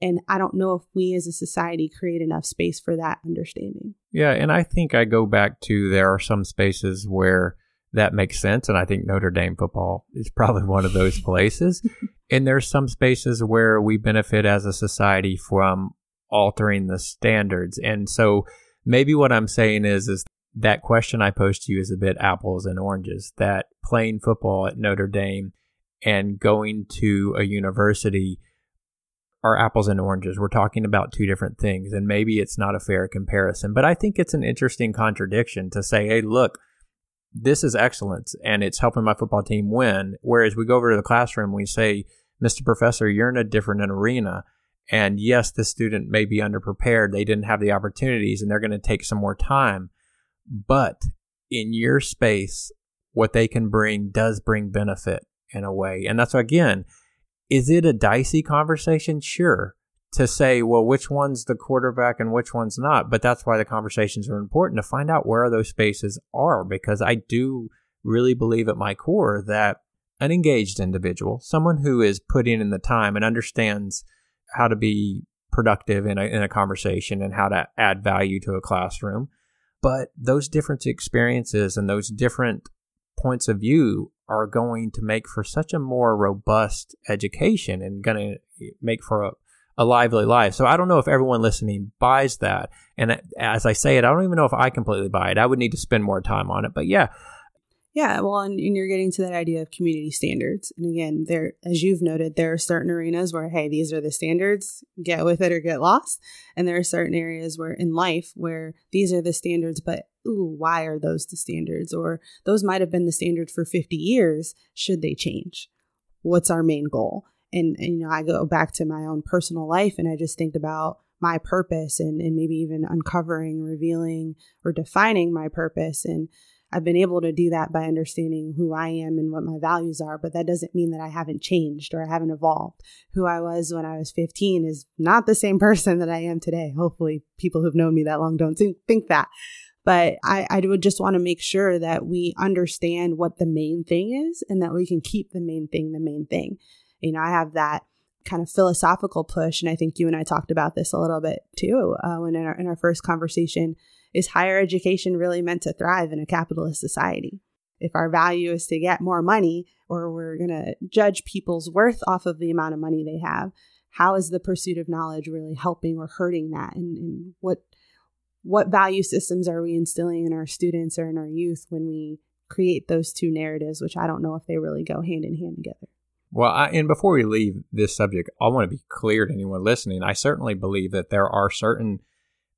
And I don't know if we as a society create enough space for that understanding. Yeah. And I think I go back to there are some spaces where that makes sense. And I think Notre Dame football is probably one of those <laughs> places. and there's some spaces where we benefit as a society from altering the standards. And so maybe what I'm saying is is that question I posed to you is a bit apples and oranges. That playing football at Notre Dame and going to a university are apples and oranges. We're talking about two different things, and maybe it's not a fair comparison. But I think it's an interesting contradiction to say, hey, look, this is excellence and it's helping my football team win. Whereas we go over to the classroom, we say, Mr. Professor, you're in a different arena. And yes, the student may be underprepared. They didn't have the opportunities and they're going to take some more time. But in your space, what they can bring does bring benefit in a way. And that's again, is it a dicey conversation? Sure. To say, well, which one's the quarterback and which one's not. But that's why the conversations are important to find out where those spaces are because I do really believe at my core that an engaged individual, someone who is putting in the time and understands how to be productive in a, in a conversation and how to add value to a classroom. But those different experiences and those different points of view are going to make for such a more robust education and going to make for a, a lively life. So I don't know if everyone listening buys that. And uh, as I say it, I don't even know if I completely buy it. I would need to spend more time on it. But yeah, yeah, well, and, and, you're getting to that idea of community standards. And again, there, as you've noted, there are certain arenas where, hey, these are the standards, get with it or get lost. And there are certain areas where in life where these are the standards, but ooh, why are those the standards? Or those might have been the standard for 50 years. Should they change? What's our main goal? And, and you know, I go back to my own personal life and I just think about my purpose and, and maybe even uncovering, revealing, or defining my purpose. And I've been able to do that by understanding who I am and what my values are, but that doesn't mean that I haven't changed or I haven't evolved. Who I was when I was 15 is not the same <laughs> person that I am today. Hopefully, people who've known me that long don't think that. But I, I would just want to make sure that we understand what the main thing is and that we can keep the main thing the main thing. You know, I have that kind of philosophical push, and I think you and I talked about this a little bit too uh, when in our, in our first conversation is higher education really meant to thrive in a capitalist society? If our value is to get more money or we're going to judge people's worth off of the amount of money they have, how is the pursuit of knowledge really helping or hurting that? And, and what what value systems are we instilling in our students or in our youth when we create those two narratives, which I don't know if they really go hand in hand together. Well, I, and before we leave this subject, I want to be clear to anyone listening. I certainly believe that there are certain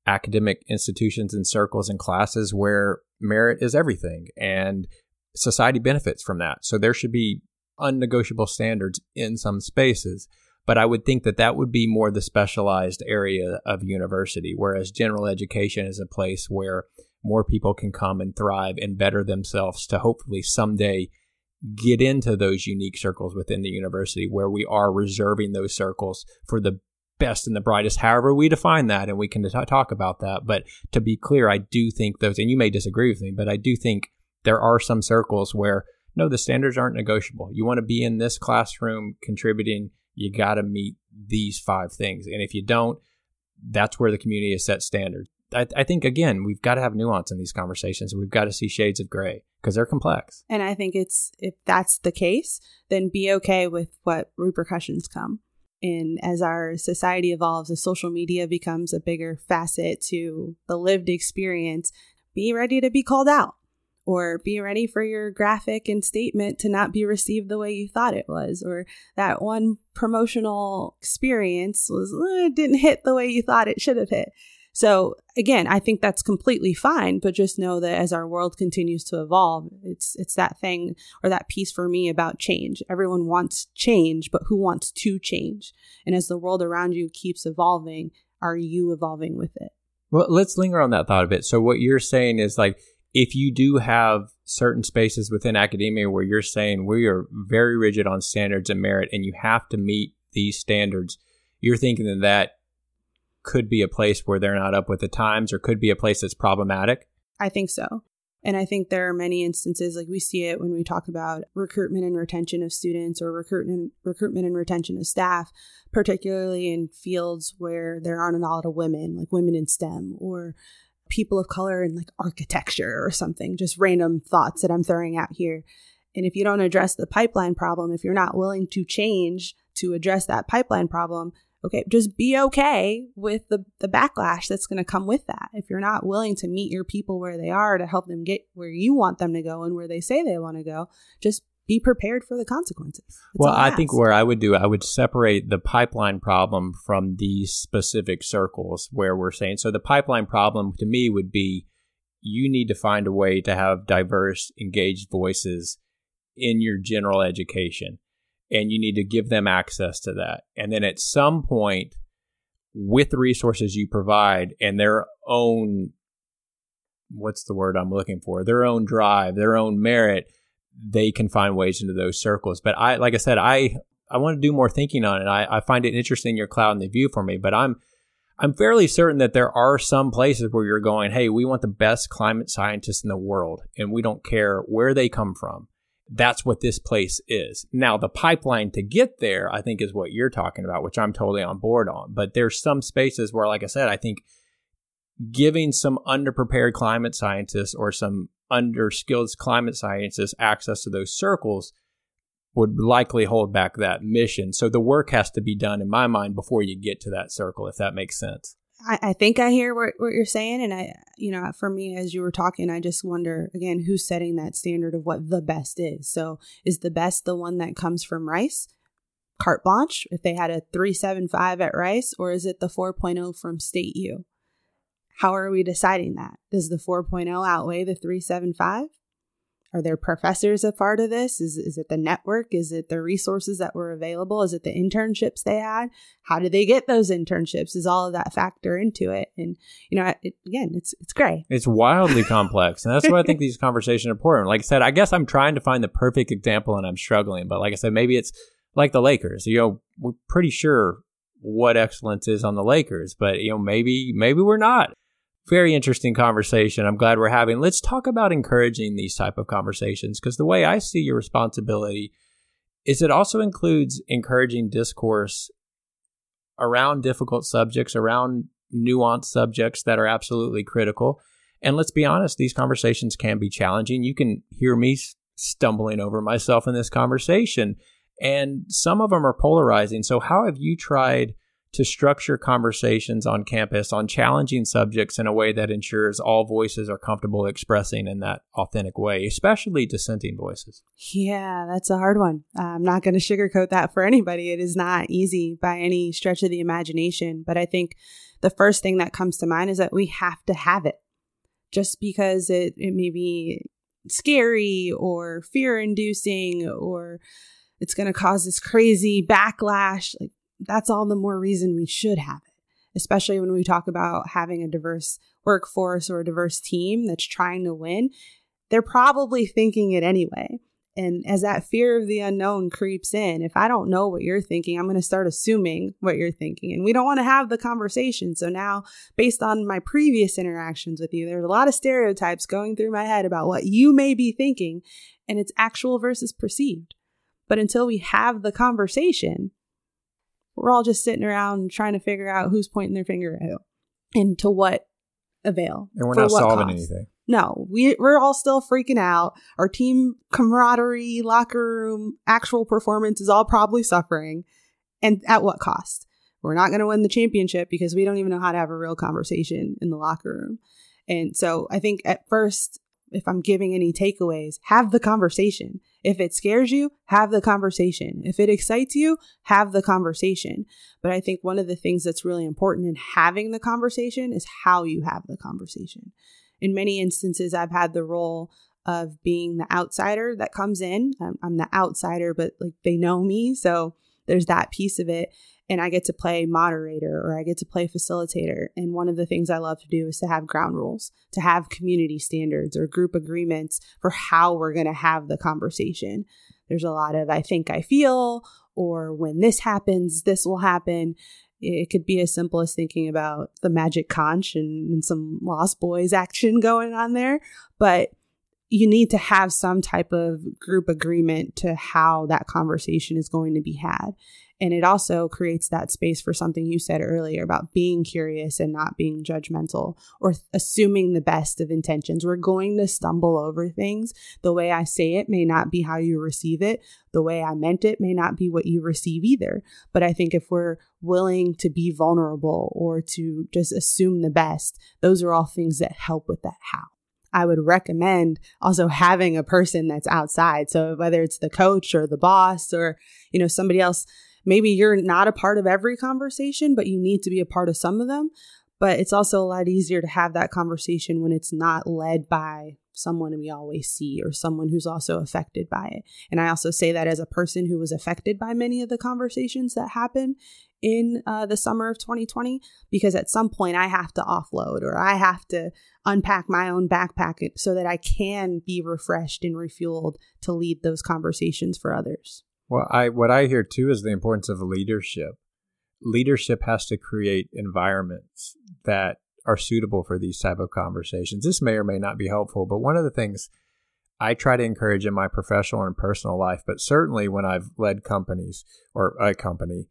academic institutions and circles and classes where merit is everything and society benefits from that. So there should be unnegotiable standards in some spaces. But I would think that that would be more the specialized area of university, whereas general education is a place where more people can come and thrive and better themselves to hopefully someday get into those unique circles within the university where we are reserving those circles for the best and the brightest, however we define that, and we can t- talk about that. But to be clear, I do think those, and you may disagree with me, but I do think there are some circles where no, the standards aren't negotiable. You want to be in this classroom contributing, you got to meet these five things, and if you don't, that's where the community has set standards. I, I think again, we've got to have nuance in these conversations. We've got to see shades of gray because they're complex. And I think it's if that's the case, then be okay with what repercussions come. And as our society evolves, as social media becomes a bigger facet to the lived experience, be ready to be called out or be ready for your graphic and statement to not be received the way you thought it was or that one promotional experience was uh, didn't hit the way you thought it should have hit so again, I think that's completely fine, but just know that as our world continues to evolve, it's it's that thing or that piece for me about change. Everyone wants change, but who wants to change? And as the world around you keeps evolving, are you evolving with it? Well, let's linger on that thought a bit. So what you're saying is like if you do have certain spaces within academia where you're saying we are very rigid on standards and merit and you have to meet these standards, you're thinking that that could be a place where they're not up with the times or could be a place that's problematic? I think so. And I think there are many instances, like we see it when we talk about recruitment and retention of students or recruitment, recruitment and retention of staff, particularly in fields where there aren't a lot of women, like women in STEM or people of color in like architecture or something, just random thoughts that I'm throwing out here. And if you don't address the pipeline problem, if you're not willing to change to address that pipeline problem, okay just be okay with the the backlash that's going to come with that. If you're not willing to meet your people where they are to help them get where you want them to go and where they say they want to go just be prepared for the consequences. That's well i think where i would do i would separate the pipeline problem from these specific circles where we're saying so the pipeline problem to me would be you need to find a way to have diverse engaged voices in your general education and you need to give them access to that. And then at some point, with the resources you provide and their own, what's the word I'm looking for? Their own drive, their own merit, they can find ways into those circles. But I, like I said, I, I want to do more thinking on it. I, I find it interesting your cloud and the view for me, but I'm, I'm fairly certain that there are some places where you're going, hey, we want the best climate scientists in the world, and we don't care where they come from that's what this place is. Now, the pipeline to get there, I think, is what you're talking about, which I'm totally on board on. But there's some spaces where, like I said, I think giving some underprepared climate scientists or some underskilled climate scientists access to those circles would likely hold back that mission. So the work has to be done, in my mind, before you get to that circle, if that makes sense. I, I think I hear what, what you're saying. And I, you know, for me, as you were talking, I just wonder again, who's setting that standard of what the best is? So is the best the one that comes from Rice? Carte blanche, if they had a 375 at Rice, or is it the 4.0 from State U? How are we deciding that? Does the 4.0 outweigh the 375? Are there professors a part of this? Is, is it the network? Is it the resources that were available? Is it the internships they had? How did they get those internships? Is all of that factor into it? And you know, it, again, it's it's gray. It's wildly complex, and that's why I think <laughs> these conversations are important. Like I said, I guess I'm trying to find the perfect example, and I'm struggling. But like I said, maybe it's like the Lakers. You know, we're pretty sure what excellence is on the Lakers, but you know, maybe maybe we're not very interesting conversation. I'm glad we're having. Let's talk about encouraging these type of conversations because the way I see your responsibility is it also includes encouraging discourse around difficult subjects, around nuanced subjects that are absolutely critical. And let's be honest, these conversations can be challenging. You can hear me stumbling over myself in this conversation, and some of them are polarizing. So, how have you tried? To structure conversations on campus on challenging subjects in a way that ensures all voices are comfortable expressing in that authentic way, especially dissenting voices? Yeah, that's a hard one. I'm not going to sugarcoat that for anybody. It is not easy by any stretch of the imagination. But I think the first thing that comes to mind is that we have to have it. Just because it, it may be scary or fear inducing or it's going to cause this crazy backlash. Like that's all the more reason we should have it, especially when we talk about having a diverse workforce or a diverse team that's trying to win. They're probably thinking it anyway. And as that fear of the unknown creeps in, if I don't know what you're thinking, I'm going to start assuming what you're thinking. And we don't want to have the conversation. So now, based on my previous interactions with you, there's a lot of stereotypes going through my head about what you may be thinking, and it's actual versus perceived. But until we have the conversation, we're all just sitting around trying to figure out who's pointing their finger at who and to what avail. And we're not solving cost. anything. No, we, we're all still freaking out. Our team camaraderie, locker room, actual performance is all probably suffering. And at what cost? We're not going to win the championship because we don't even know how to have a real conversation in the locker room. And so I think at first, if I'm giving any takeaways, have the conversation. If it scares you, have the conversation. If it excites you, have the conversation. But I think one of the things that's really important in having the conversation is how you have the conversation. In many instances, I've had the role of being the outsider that comes in. I'm, I'm the outsider, but like they know me. So there's that piece of it and I get to play moderator or I get to play facilitator. And one of the things I love to do is to have ground rules, to have community standards or group agreements for how we're going to have the conversation. There's a lot of I think I feel, or when this happens, this will happen. It could be as simple as thinking about the magic conch and, and some Lost Boys action <laughs> going on there. But you need to have some type of group agreement to how that conversation is going to be had. And it also creates that space for something you said earlier about being curious and not being judgmental or assuming the best of intentions. We're going to stumble over things. The way I say it may not be how you receive it. The way I meant it may not be what you receive either. But I think if we're willing to be vulnerable or to just assume the best, those are all things that help with that how. I would recommend also having a person that's outside. So whether it's the coach or the boss or, you know, somebody else maybe you're not a part of every conversation, but you need to be a part of some of them. But it's also a lot easier to have that conversation when it's not led by someone we always see or someone who's also affected by it. And I also say that as a person who was affected by many of the conversations that happen in uh, the summer of 2020, because at some point I have to offload or I have to unpack my own backpack so that I can be refreshed and refueled to lead those conversations for others. Well, I what I hear too is the importance of leadership. Leadership has to create environments that are suitable for these type of conversations. This may or may not be helpful, but one of the things I try to encourage in my professional and personal life, but certainly when I've led companies or a company,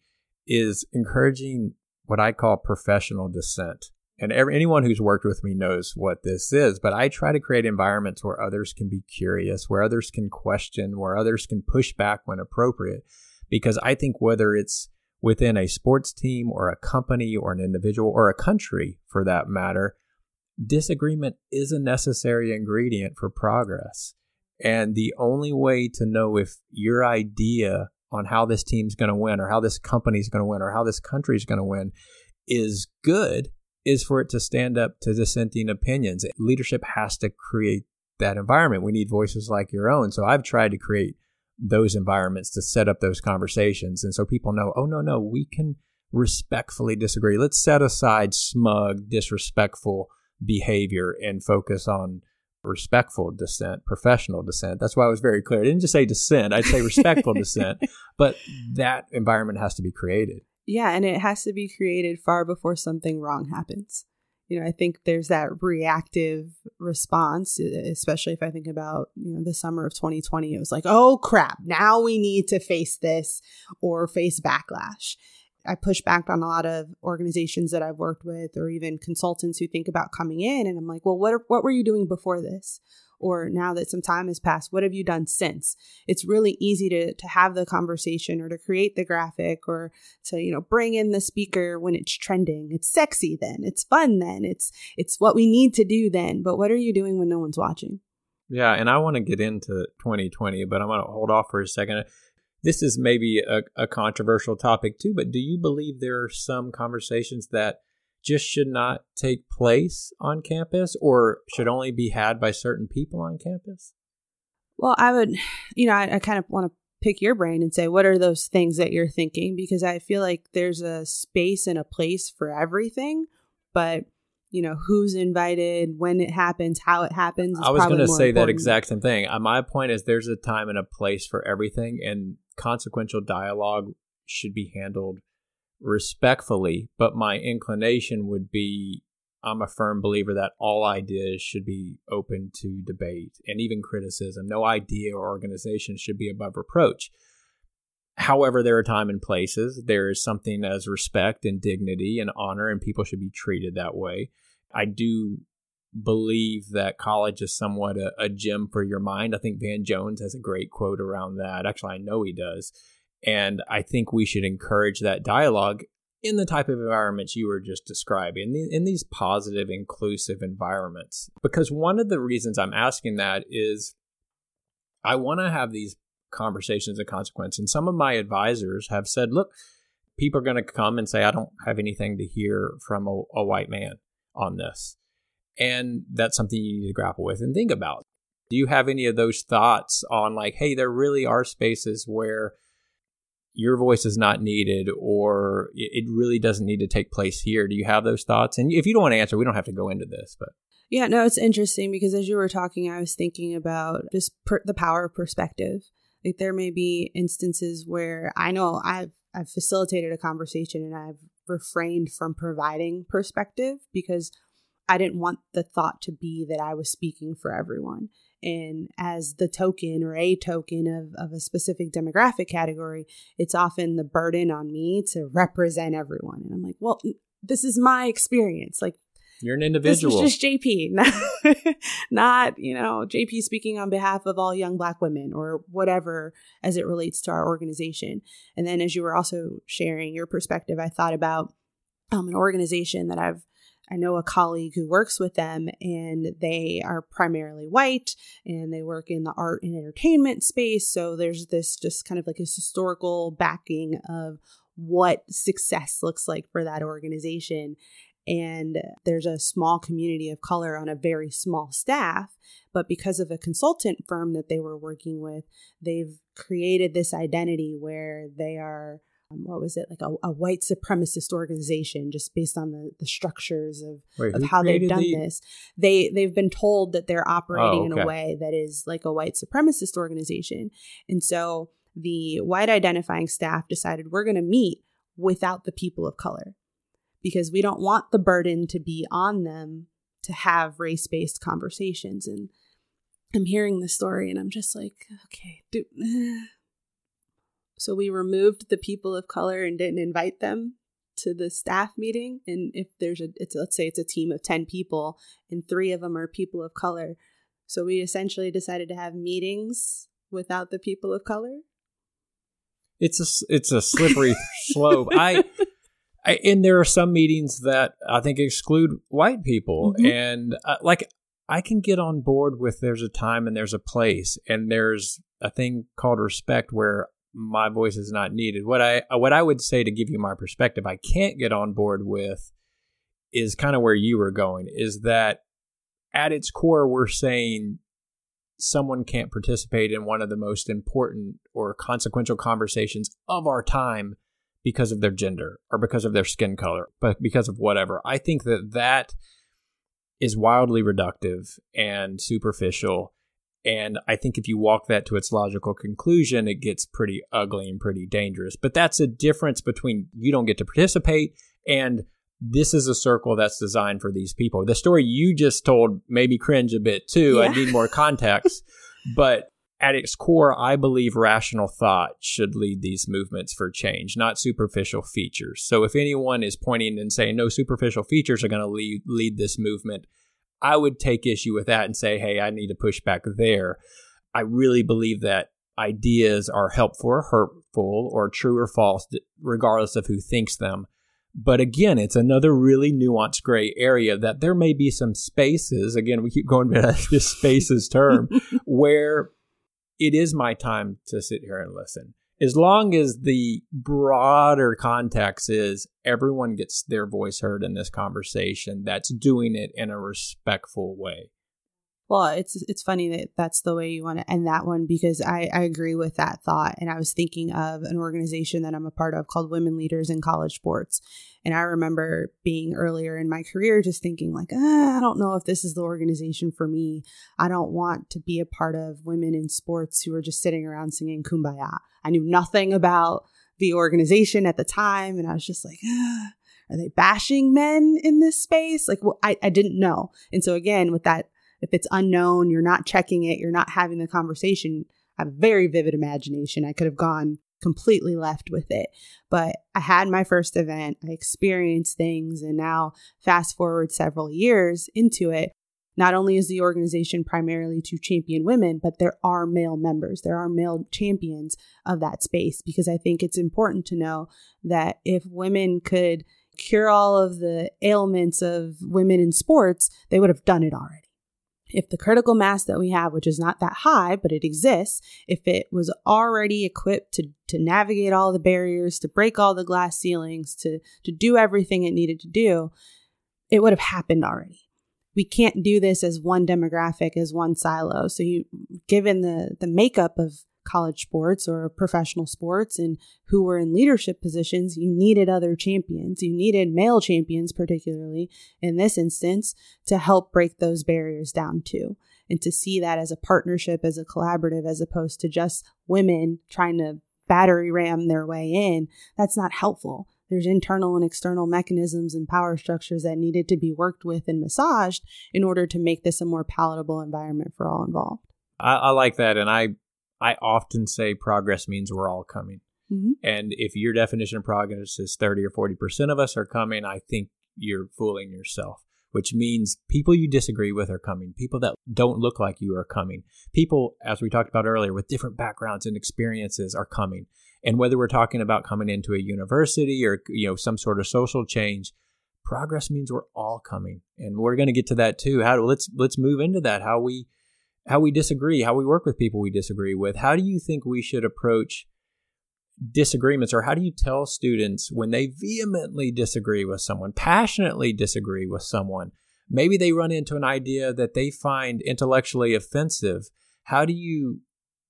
is encouraging what I call professional dissent. And every, anyone who's worked with me knows what this is, but I try to create environments where others can be curious, where others can question, where others can push back when appropriate. Because I think whether it's within a sports team or a company or an individual or a country for that matter, disagreement is a necessary ingredient for progress. And the only way to know if your idea on how this team's going to win or how this company's going to win or how this country's going to win is good is for it to stand up to dissenting opinions. Leadership has to create that environment. We need voices like your own. So I've tried to create those environments to set up those conversations. And so people know, oh, no, no, we can respectfully disagree. Let's set aside smug, disrespectful behavior and focus on respectful dissent, professional dissent. That's why I was very clear. I didn't just say dissent, I'd say respectful <laughs> dissent, but that environment has to be created. Yeah, and it has to be created far before something wrong happens. You know, I think there's that reactive response, especially if I think about, you know, the summer of 2020. It was like, oh crap, now we need to face this or face backlash. I push back on a lot of organizations that I've worked with or even consultants who think about coming in and I'm like, "Well, what what were you doing before this?" Or now that some time has passed, what have you done since? It's really easy to to have the conversation or to create the graphic or to, you know, bring in the speaker when it's trending. It's sexy then. It's fun then. It's it's what we need to do then. But what are you doing when no one's watching? Yeah, and I want to get into 2020, but I'm going to hold off for a second this is maybe a, a controversial topic too, but do you believe there are some conversations that just should not take place on campus or should only be had by certain people on campus? Well, I would, you know, I, I kind of want to pick your brain and say, what are those things that you're thinking? Because I feel like there's a space and a place for everything, but you know who's invited when it happens how it happens i was going to say important. that exact same thing uh, my point is there's a time and a place for everything and consequential dialogue should be handled respectfully, but my inclination would be I'm a firm believer that all ideas should be open to debate and even criticism. No idea or organization should be above reproach. However, there are time and places. There is something as respect and dignity and honor, and people should be treated that way. I do believe that college is somewhat a, a gym for your mind. I think Van Jones has a great quote around that. Actually, I know he does. And I think we should encourage that dialogue in the type of environments you were just describing, in these positive, inclusive environments. Because one of the reasons I'm asking that is I want to have these conversations of consequence. And some of my advisors have said, look, people are going to come and say, I don't have anything to hear from a, a white man on this. And that's something you need to grapple with and think about. Do you have any of those thoughts on, like, hey, there really are spaces where your voice is not needed or it really doesn't need to take place here? Do you have those thoughts? And if you don't want to answer, we don't have to go into this, but. Yeah, no, it's interesting because as you were talking, I was thinking about just per- the power of perspective. Like there may be instances where I know I've I've facilitated a conversation and I've refrained from providing perspective because I didn't want the thought to be that I was speaking for everyone. And as the token or a token of, of a specific demographic category, it's often the burden on me to represent everyone. And I'm like, well, this is my experience. Like, you're an individual. This was just JP, not, <laughs> not, you know, JP speaking on behalf of all young Black women or whatever as it relates to our organization. And then as you were also sharing your perspective, I thought about um, an organization that I've I know a colleague who works with them, and they are primarily white and they work in the art and entertainment space. So there's this just kind of like a historical backing of what success looks like for that organization. And there's a small community of color on a very small staff. But because of a consultant firm that they were working with, they've created this identity where they are Um, what was it like a, a, white supremacist organization just based on the, the structures of, Wait, of how they've done the... this they they've been told that they're operating oh, okay. in a way that is like a white supremacist organization and so the white identifying staff decided we're going to meet without the people of color because we don't want the burden to be on them to have race-based conversations and I'm hearing the story and I'm just like, okay, do. So we removed the people of color and didn't invite them to the staff meeting. And if there's a, it's let's say it's a team of 10 people and three of them are people of color. So we essentially decided to have meetings without the people of color. It's a, it's a slippery <laughs> slope. I, I, and there are some meetings that I think exclude white people. Mm-hmm. And uh, like, I can get on board with there's a time and there's a place and there's a thing called respect where my voice is not needed. What I uh, what I would say to give you my perspective, I can't get on board with is kind of where you were going. Is that at its core, we're saying someone can't participate in one of the most important or consequential conversations of our time because of their gender or because of their skin color, but because of whatever. I think that that is wildly reductive and superficial. And I think if you walk that to its logical conclusion, it gets pretty ugly and pretty dangerous. But that's a difference between you don't get to participate and this is a circle that's designed for these people. The story you just told maybe cringe a bit too. Yeah. I need more context. <laughs> but at its core, I believe rational thought should lead these movements for change, not superficial features. So if anyone is pointing and saying no superficial features are going to lead, lead this movement, I would take issue with that and say, hey, I need to push back there. I really believe that ideas are helpful or hurtful or true or false, regardless of who thinks them. But again, it's another really nuanced gray area that there may be some spaces. Again, we keep going back to this <laughs> spaces term <laughs> where it is my time to sit here and listen. As long as the broader context is everyone gets their voice heard in this conversation, that's doing it in a respectful way. Well, it's it's funny that that's the way you want to end that one because I, I agree with that thought. And I was thinking of an organization that I'm a part of called Women Leaders in College Sports. And I remember being earlier in my career just thinking like, ah, I don't know if this is the organization for me. I don't want to be a part of women in sports who are just sitting around singing kumbaya. I knew nothing about the organization at the time. And I was just like, ah, are they bashing men in this space? Like, well, I, I didn't know. And so again, with that if it's unknown, you're not checking it, you're not having the conversation. I have a very vivid imagination. I could have gone completely left with it. But I had my first event, I experienced things, and now fast forward several years into it. Not only is the organization primarily to champion women, but there are male members. There are male champions of that space because I think it's important to know that if women could cure all of the ailments of women in sports, they would have done it already if the critical mass that we have, which is not that high, but it exists, if it was already equipped to, to navigate all the barriers, to break all the glass ceilings, to, to do everything it needed to do, it would have happened already. We can't do this as one demographic, as one silo. So you given the the makeup of college sports or professional sports and who were in leadership positions, you needed other champions. You needed male champions, particularly in this instance, to help break those barriers down too. And to see that as a partnership, as a collaborative, as opposed to just women trying to battery ram their way in, that's not helpful. There's internal and external mechanisms and power structures that needed to be worked with and massaged in order to make this a more palatable environment for all involved. I, I like that. And I I often say progress means we're all coming. Mm-hmm. And if your definition of progress is 30 or 40% of us are coming, I think you're fooling yourself, which means people you disagree with are coming. People that don't look like you are coming. People, as we talked about earlier, with different backgrounds and experiences are coming. And whether we're talking about coming into a university or, you know, some sort of social change, progress means we're all coming. And we're going to get to that too. How do let's let's move into that. How we how we disagree, how we work with people we disagree with. How do you think we should approach disagreements, or how do you tell students when they vehemently disagree with someone, passionately disagree with someone? Maybe they run into an idea that they find intellectually offensive. How do you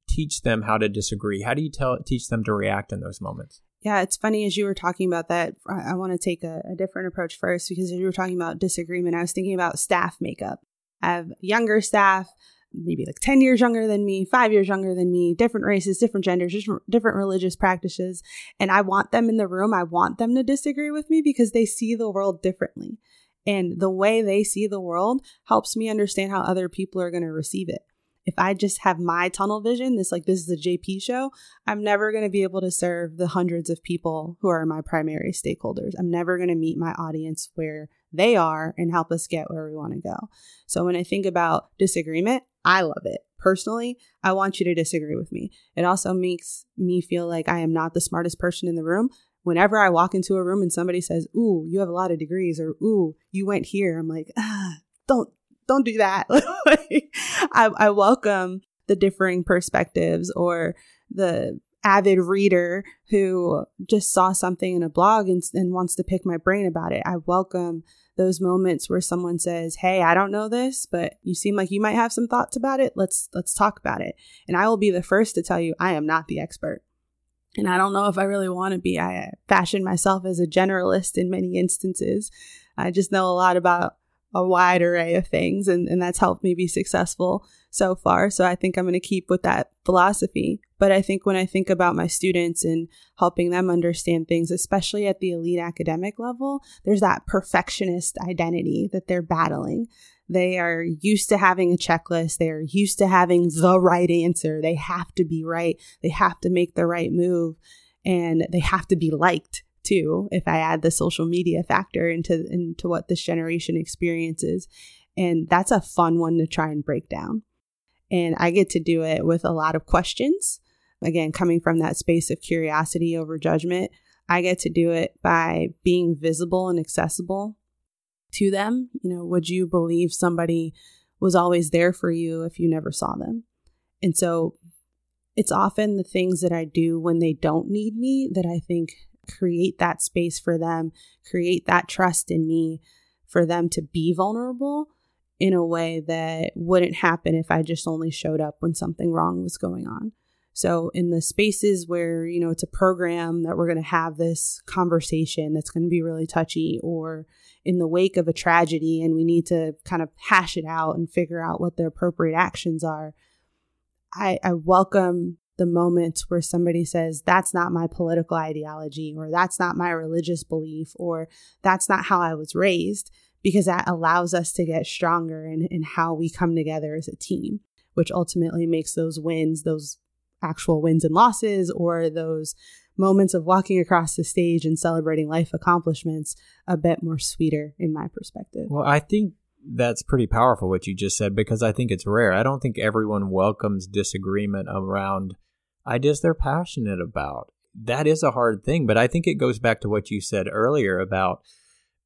teach them how to disagree? How do you tell teach them to react in those moments? Yeah, it's funny as you were talking about that. I, I want to take a, a, different approach first because as you were talking about disagreement, I was thinking about staff makeup. I have younger staff maybe like 10 years younger than me, five years younger than me, different races, different genders, different, religious practices. And I want them in the room. I want them to disagree with me because they see the world differently. And the way they see the world helps me understand how other people are going to receive it. if I just have my tunnel vision, this like this is a JP show, I'm never going to be able to serve the hundreds of people who are my primary stakeholders. I'm never going to meet my audience where they are and help us get where we want to go. So when I think about disagreement, I love it. Personally, I want you to disagree with me. It also makes me feel like I am not the smartest person in the room. Whenever I walk into a room and somebody says, "Ooh, you have a lot of degrees," or "Ooh, you went here," I'm like, ah, "Don't don't do that. <laughs> I, I welcome the differing perspectives or the avid reader who just saw something in a blog and, and wants to pick my brain about it. I welcome those moments where someone says, "Hey, I don't know this, but you seem like you might have some thoughts about it. Let's let's talk about it." And I will be the first to tell you I am not the expert. And I don't know if I really want to be. I fashion myself as a generalist in many instances. I just know a lot about a wide array of things and, and that's helped me be successful so far. So I think I'm going to keep with that philosophy. But I think when I think about my students and helping them understand things, especially at the elite academic level, there's that perfectionist identity that they're battling. They are used to having a checklist. They're used to having the right answer. They have to be right. They have to make the right move and they have to be liked too if I add the social media factor into into what this generation experiences. And that's a fun one to try and break down. And I get to do it with a lot of questions. Again, coming from that space of curiosity over judgment, I get to do it by being visible and accessible to them. You know, would you believe somebody was always there for you if you never saw them? And so it's often the things that I do when they don't need me that I think create that space for them, create that trust in me for them to be vulnerable in a way that wouldn't happen if I just only showed up when something wrong was going on. So, in the spaces where, you know, it's a program that we're going to have this conversation that's going to be really touchy, or in the wake of a tragedy and we need to kind of hash it out and figure out what the appropriate actions are, I, I welcome the moments where somebody says, that's not my political ideology, or that's not my religious belief, or that's not how I was raised, because that allows us to get stronger in, in how we come together as a team, which ultimately makes those wins, those actual wins and losses, or those moments of walking across the stage and celebrating life accomplishments a bit more sweeter in my perspective. Well, I think that's pretty powerful what you just said because I think it's rare. I don't think everyone welcomes disagreement around ideas they're passionate about. That is a hard thing, but I think it goes back to what you said earlier about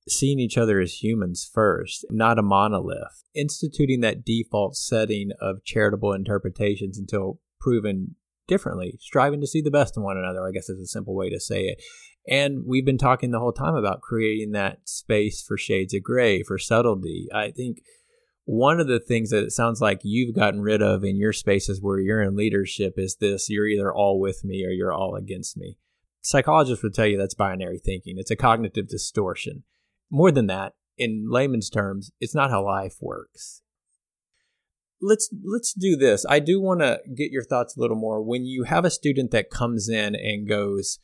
seeing each other as humans first, not a monolith. Instituting that default setting of charitable interpretations until proven differently, striving to see the best in one another, I guess is a simple way to say it. And we've been talking the whole time about creating that space for shades of gray, for subtlety. I think one of the things that it sounds like you've gotten rid of in your spaces where you're in leadership is this you're either all with me or you're all against me. Psychologists would tell you that's binary thinking, it's a cognitive distortion. More than that, in layman's terms, it's not how life works. Let's let's do this. I do want to get your thoughts a little more. When you have a student that comes in and goes,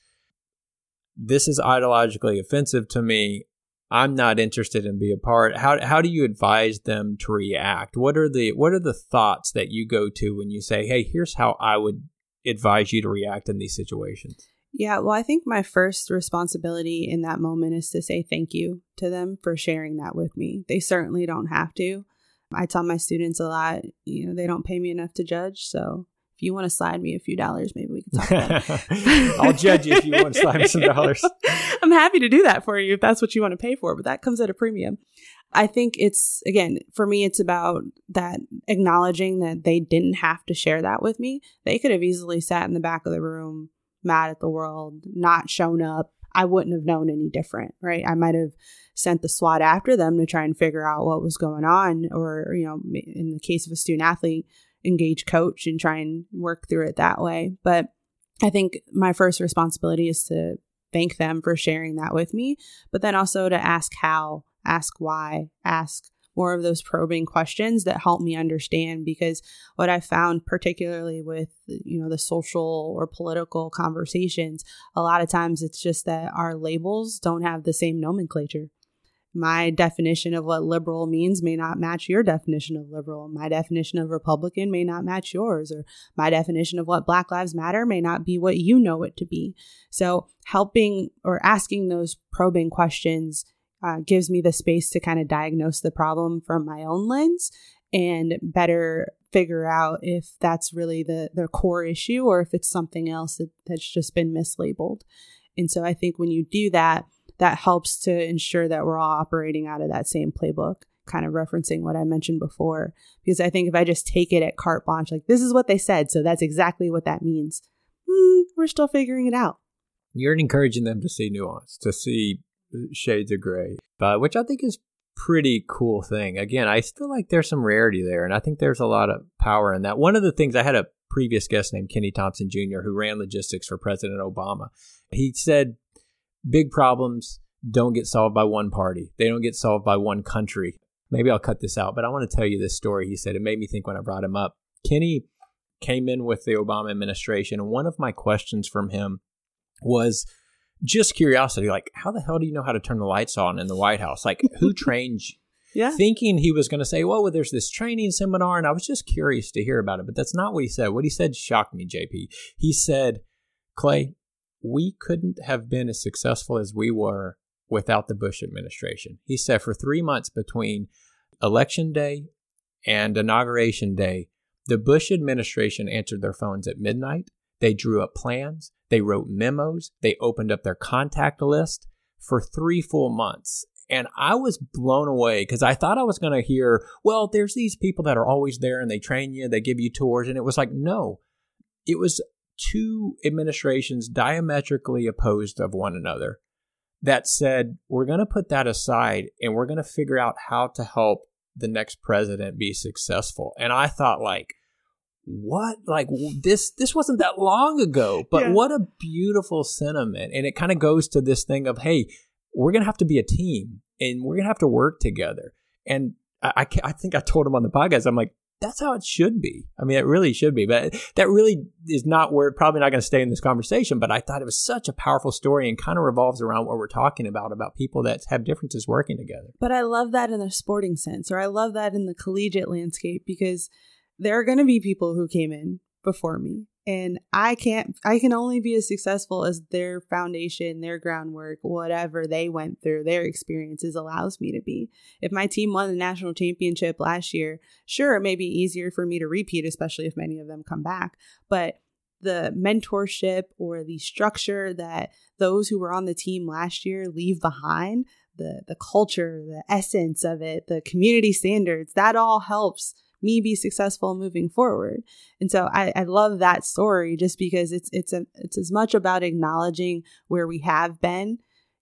"This is ideologically offensive to me. I'm not interested in be a part. How how do you advise them to react? What are the what are the thoughts that you go to when you say, "Hey, here's how I would advise you to react in these situations?" Yeah, well, I think my first responsibility in that moment is to say thank you to them for sharing that with me. They certainly don't have to. I tell my students a lot, you know, they don't pay me enough to judge, so if you want to slide me a few dollars, maybe we can talk about it. <laughs> I'll judge you if you want to slide me some <laughs> dollars. I'm happy to do that for you if that's what you want to pay for, but that comes at a premium. I think it's, again, for me, it's about that acknowledging that they didn't have to share that with me. They could have easily sat in the back of the room, mad at the world, not shown up. I wouldn't have known any different, right? I might have sent the SWAT after them to try and figure out what was going on. Or, you know, in the case of a student athlete, engage coach and try and work through it that way. But I think my first responsibility is to thank them for sharing that with me, but then also to ask how, ask why, ask more of those probing questions that help me understand because what i found particularly with you know the social or political conversations a lot of times it's just that our labels don't have the same nomenclature my definition of what liberal means may not match your definition of liberal. My definition of Republican may not match yours, or my definition of what Black Lives Matter may not be what you know it to be. So, helping or asking those probing questions uh, gives me the space to kind of diagnose the problem from my own lens and better figure out if that's really the, the core issue or if it's something else that, that's just been mislabeled. And so I think when you do that, that helps to ensure that we're all operating out of that same playbook, kind of referencing what I mentioned before. Because I think if I just take it at carte blanche, like this is what they said, so that's exactly what that means, mm, we're still figuring it out. You're encouraging them to see nuance, to see shades of gray, but which I think is pretty cool thing. Again, I feel like there's some rarity there, and I think there's a lot of power in that. One of the things I had a previous guest named Kenny Thompson Jr. who ran logistics for President Obama. He said big problems don't get solved by one party. They don't get solved by one country. Maybe I'll cut this out, but I want to tell you this story. He said it made me think when I brought him up. Kenny came in with the Obama administration, and one of my questions from him was just curiosity like, how the hell do you know how to turn the lights on in the White House? Like, who <laughs> trained you? Yeah. Thinking he was going to say, well, there's this training seminar, and I was just curious to hear about it, but that's not what he said. What he said shocked me, JP. He said, Clay, we couldn't have been as successful as we were without the Bush administration. He said for three months between election day and inauguration day, the Bush administration answered their phones at midnight. They drew up plans. They wrote memos. They opened up their contact list for three full months. And I was blown away because I thought I was going to hear, well, there's these people that are always there and they train you, they give you tours. And it was like, no, it was two administrations diametrically opposed of one another that said, we're going to put that aside and we're going to figure out how to help the next president be successful. And I thought, like, what like this this wasn't that long ago but yeah. what a beautiful sentiment and it kind of goes to this thing of hey we're gonna have to be a team and we're gonna have to work together and i i, I think i told him on the podcast i'm like that's how it should be. I mean, it really should be, but that really is not where probably not going to stay in this conversation. But I thought it was such a powerful story and kind of revolves around what we're talking about about people that have differences working together. But I love that in the sporting sense, or I love that in the collegiate landscape because there are going to be people who came in before me and i can't i can only be as successful as their foundation their groundwork whatever they went through their experiences allows me to be. If my team won the national championship last year sure it may be easier for me to repeat especially if many of them come back but the mentorship or the structure that those who were on the team last year leave behind the the culture the essence of it the community standards that all helps me be successful moving forward. And so I, I love that story just because it's it's a, it's as much about acknowledging where we have been,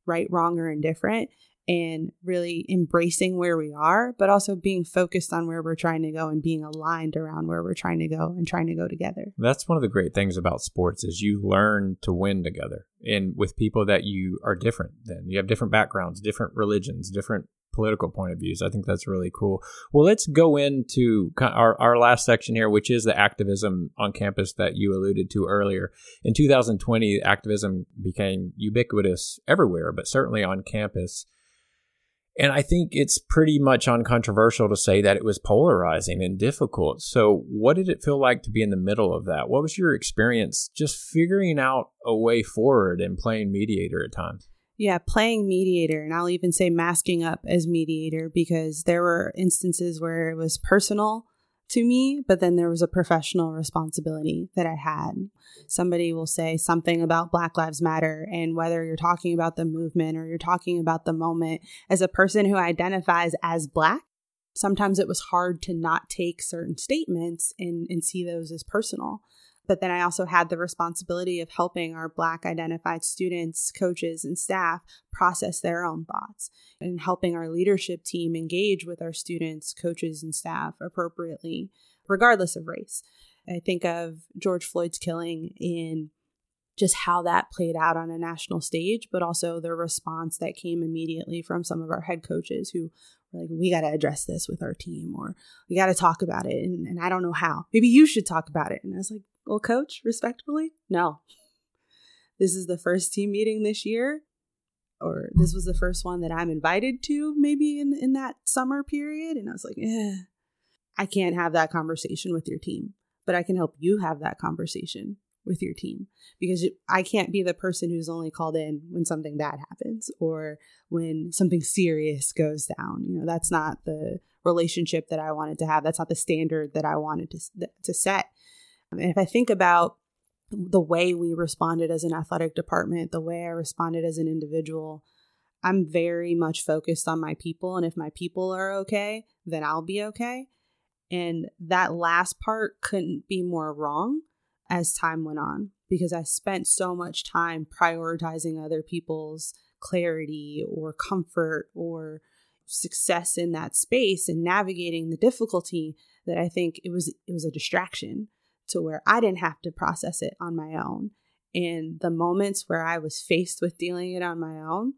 right, wrong, or indifferent, and really embracing where we are, but also being focused on where we're trying to go and being aligned around where we're trying to go and trying to go together. That's one of the great things about sports is you learn to win together and with people that you are different than. You have different backgrounds, different religions, different political point of views. I think that's really cool. Well, let's go into our, our last section here, which is the activism on campus that you alluded to earlier. In 2020, activism became ubiquitous everywhere, but certainly on campus. And I think it's pretty much uncontroversial to say that it was polarizing and difficult. So, what did it feel like to be in the middle of that? What was your experience just figuring out a way forward and playing mediator at times? Yeah, playing mediator, and I'll even say masking up as mediator because there were instances where it was personal to me, but then there was a professional responsibility that I had. Somebody will say something about Black Lives Matter, and whether you're talking about the movement or you're talking about the moment, as a person who identifies as Black, sometimes it was hard to not take certain statements and, and see those as personal. But then I also had the responsibility of helping our Black identified students, coaches, and staff process their own thoughts and helping our leadership team engage with our students, coaches, and staff appropriately, regardless of race. I think of George Floyd's killing in just how that played out on a national stage, but also the response that came immediately from some of our head coaches who were like, we got to address this with our team or we got to talk about it. And, and I don't know how. Maybe you should talk about it. And I was like, well, coach, respectfully, no. This is the first team meeting this year. or this was the first one that I'm invited to maybe in in that summer period and I was like, "Eh, I can't have that conversation with your team, but I can help you have that conversation with your team because I can't be the person who's only called in when something bad happens or when something serious goes down. You know, that's not the relationship that I wanted to have. That's not the standard that I wanted to to set. And if I think about the way we responded as an athletic department, the way I responded as an individual, I'm very much focused on my people. And if my people are okay, then I'll be okay. And that last part couldn't be more wrong as time went on because I spent so much time prioritizing other people's clarity or comfort or success in that space and navigating the difficulty that I think it was it was a distraction to where I didn't have to process it on my own. And the moments where I was faced with dealing it on my own,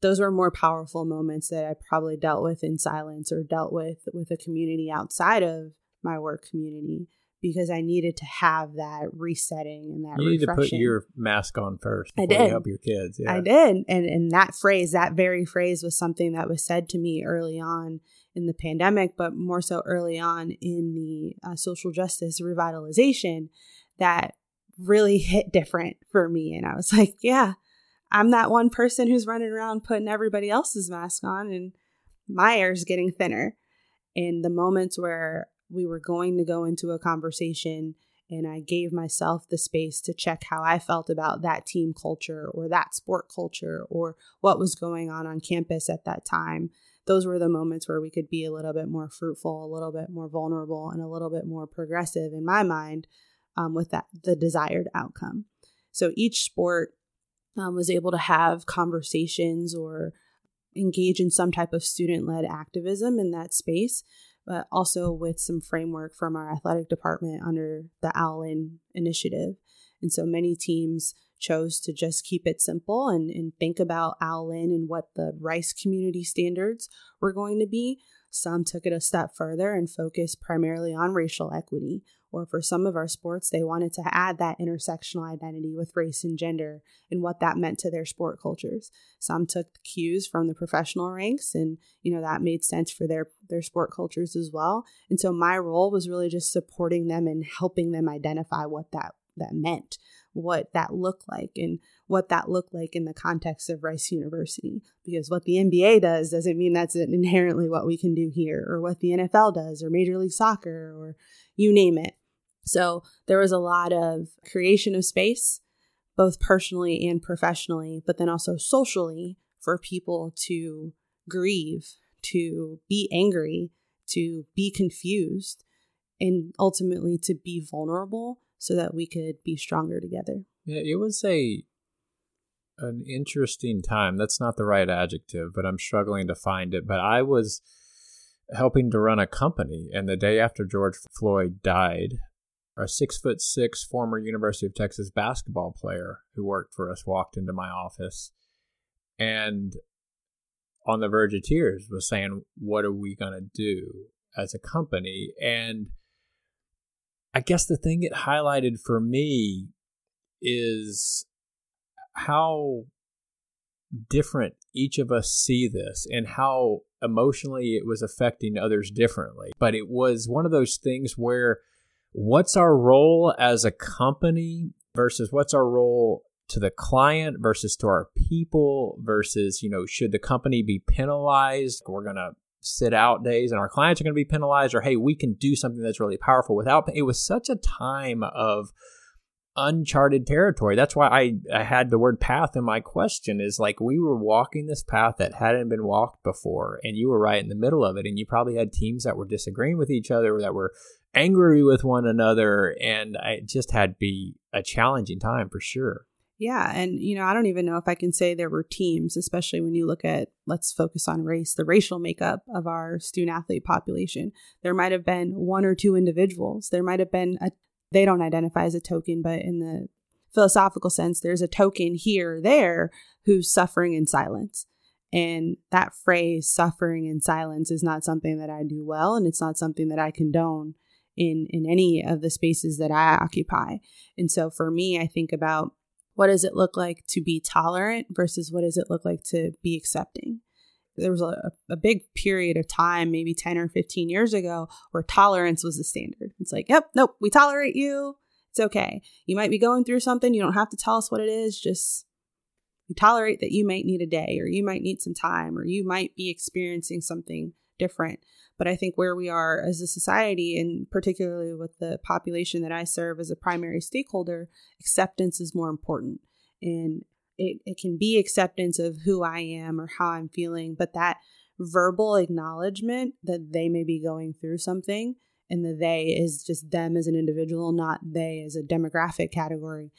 those were more powerful moments that I probably dealt with in silence or dealt with with a community outside of my work community because I needed to have that resetting and that. You need to put your mask on first. I did. help your kids. Yeah. I did, and and that phrase, that very phrase, was something that was said to me early on in the pandemic, but more so early on in the uh, social justice revitalization that really hit different for me. And I was <laughs> like, yeah, I'm that one person who's running around putting everybody else's mask on, and my air's getting thinner. And the moments where we were going to go into a conversation and I gave myself the space to check how I felt about that team culture or that sport culture or what was going on on campus at that time those were the moments where we could be a little bit more fruitful, a little bit more vulnerable, and a little bit more progressive in my mind um, with that the desired outcome. So each sport um, was able to have conversations or engage in some type of student led activism in that space, but also with some framework from our athletic department under the Allen initiative. And so many teams chose to just keep it simple and, and think about OWLIN and what the Rice community standards were going to be. Some took it a step further and focused primarily on racial equity. Or for some of our sports, they wanted to add that intersectional identity with race and gender and what that meant to their sport cultures. Some took cues from the professional ranks, and you know that made sense for their their sport cultures as well. And so my role was really just supporting them and helping them identify what that that meant what that looked like and what that looked like in the context of Rice University. Because what the NBA does doesn't mean that's <laughs> inherently what we can do here, or what the NFL does, or Major League Soccer, or you name it. So there was a lot of creation of space, both personally and professionally, but then also socially for people to grieve, to be angry, to be confused, and ultimately to be vulnerable so that we could be stronger together. Yeah, it was a an interesting time. That's not the right adjective, but I'm struggling to find it. But I was helping to run a company, and the day after George Floyd died, a six foot six former University of Texas basketball player who worked for us walked into my office and on the verge of tears was saying, What are we going to do as a company? And I guess the thing it highlighted for me is how different each of us see this and how emotionally it was affecting others differently. But it was one of those things where what's our role as a company versus what's our role to the client versus to our people versus, you know, should the company be penalized? We're going to sit out days and our clients are going to be penalized or hey we can do something that's really powerful without it was such a time of uncharted territory. That's why i i had the word path in my question is like we were walking this path that hadn't been walked before and you were right in the middle of it and you probably had teams that were disagreeing with each other that were angry with one another and it just had to be a challenging time for sure yeah. And, you know, I don't even know if I can say there were teams, especially when you look at, let's focus on race, the racial makeup of our student athlete population. There might have been one or two individuals. There might have been a, they don't identify as a token, but in the philosophical sense, there's a token here there who's suffering in silence. And that phrase, suffering in silence, is not something that I do well. And it's not something that I condone in, in any of the spaces that I occupy. And so for me, I think about what does it look like to be tolerant versus what does it look like to be accepting? There was a, a big period of time, maybe 10 or 15 years ago, where tolerance was the standard. It's like, yep, nope, we tolerate you. It's okay. You might be going through something. You don't have to tell us what it is. Just we tolerate that you might need a day or you might need some time or you might be experiencing something different. But I think where we are as a society, and particularly with the population that I serve as a primary stakeholder, acceptance is more important. And it, it can be acceptance of who I am or how I'm feeling, but that verbal acknowledgement that they may be going through something and the they is just them as an individual, not they as a demographic category,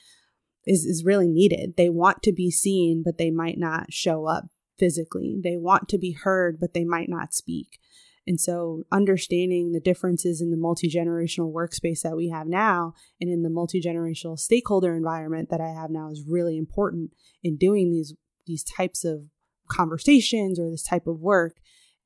is, is really needed. They want to be seen, but they might not show up physically. They want to be heard, but they might not speak. And so, understanding the differences in the multi generational workspace that we have now and in the multi generational stakeholder environment that I have now is really important in doing these these types of conversations or this type of work.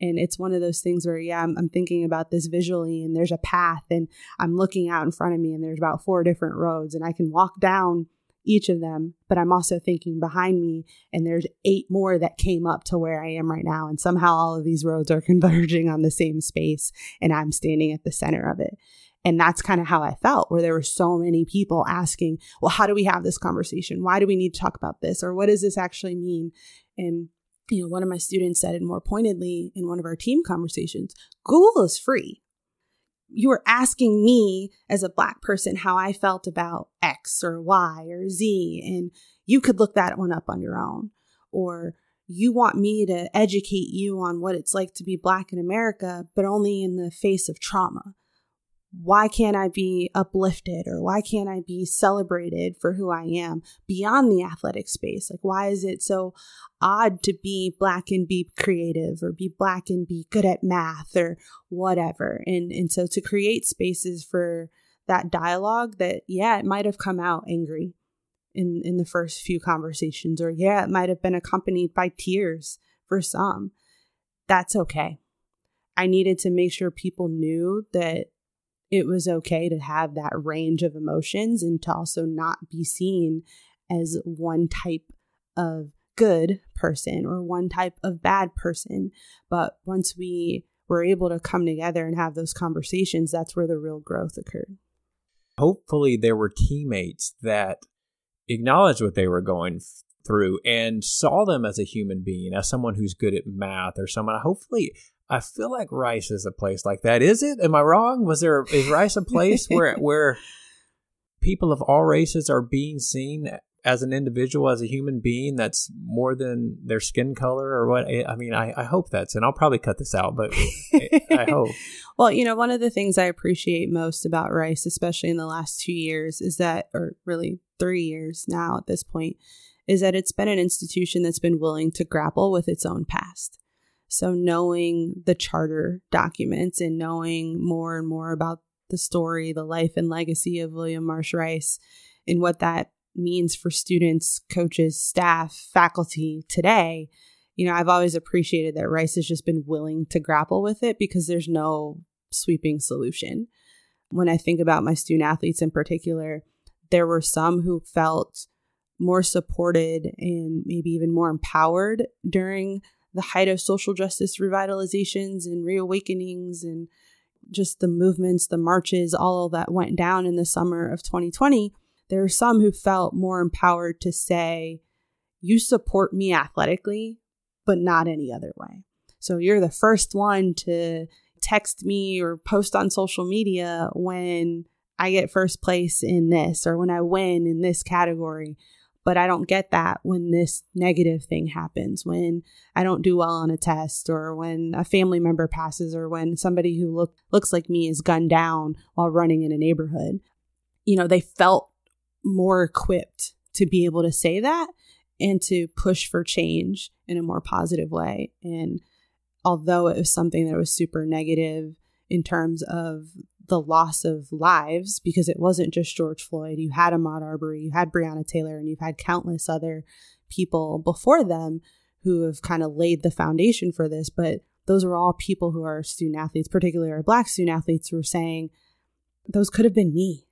And it's one of those things where, yeah, I'm, I'm thinking about this visually, and there's a path, and I'm looking out in front of me, and there's about four different roads, and I can walk down each of them, but I'm also thinking behind me, and there's eight more that came up to where I am right now. And somehow all of these roads are <laughs> converging on the same space, and I'm standing at the center of it. And that's kind of how I felt, where there were so many people asking, well, how do we have this conversation? Why do we need to talk about this? Or what does this actually mean? And, you know, one of my students said it more pointedly in one of our team conversations Google is free you were asking me as a black person how I felt about X or Y or Z, and you could look that one up on your own. Or you want me to educate you on what it's like to be black in America, but only in the face of trauma why can't I be uplifted or why can't I be celebrated for who I am beyond the athletic space? Like, why is it so odd to be black and be creative or be black and be good at math or whatever? And, and so to create spaces for that dialogue that, yeah, it might have come out angry in, in the first few conversations, or yeah, it might have been accompanied by tears for some. That's okay. I needed to make sure people knew that it was okay to have that range of emotions and to also not be seen as one type of good person or one type of bad person. But once we were able to come together and have those conversations, that's where the real growth occurred. Hopefully, there were teammates that acknowledged what they were going through and saw them as a human being, as someone who's good at math or someone. Hopefully, I feel like Rice is a place like that. Is it? Am I wrong? Was there is Rice a place <laughs> where where people of all races are being seen as an individual, as a human being that's more than their skin color or what? I mean, I, I hope that's, and I'll probably cut this out, but I <laughs> hope. well, you know, one of the things I appreciate most about Rice, especially in the last two years, is that, or really three years now at this point, is that it's been an institution that's been willing to grapple with its own past. So, knowing the charter documents and knowing more and more about the story, the life and legacy of William Marsh Rice, and what that means for students, coaches, staff, faculty today, you know, I've always appreciated that Rice has just been willing to grapple with it because there's no sweeping solution. When I think about my student athletes in particular, there were some who felt more supported and maybe even more empowered during the height of social justice revitalizations and reawakenings and just the movements, the marches, all that went down in the summer of 2020, there are some who felt more empowered to say, You support me athletically, but not any other way. So you're the first one to text me or post on social media when I get first place in this or when I win in this category. But I don't get that when this negative thing happens, when I don't do well on a test, or when a family member passes, or when somebody who look, looks like me is gunned down while running in a neighborhood. You know, they felt more equipped to be able to say that and to push for change in a more positive way. And although it was something that was super negative in terms of the loss of lives because it wasn't just George Floyd. You had Ahmaud Arbery, you had Breonna Taylor, and you've had countless other people before them who have kind of laid the foundation for this. But those are all people who are student athletes, particularly black student athletes, who are saying, those could have been me.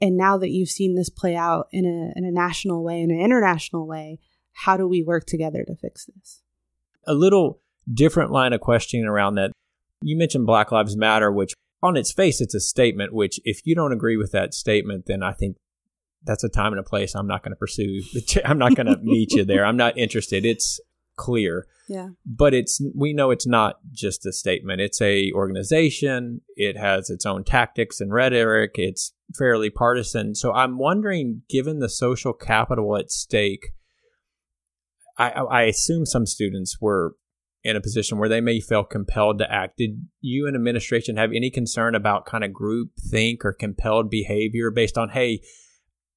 And now that you've seen this play out in a, in a national way, in an international way, how do we work together to fix this? A little different line of questioning around that. You mentioned Black Lives Matter, which on its face, it's a statement, which if you don't agree with that statement, then I think that's a time and a place I'm not going to pursue. <laughs> I'm not going to meet you there. I'm not interested. It's clear. Yeah. But it's we know it's not just a statement. It's a organization. It has its own tactics and rhetoric. It's fairly partisan. So I'm wondering, given the social capital at stake, I, I assume some students were in a position where they may feel compelled to act. Did you and administration have any concern about kind of group think or compelled behavior based on, hey,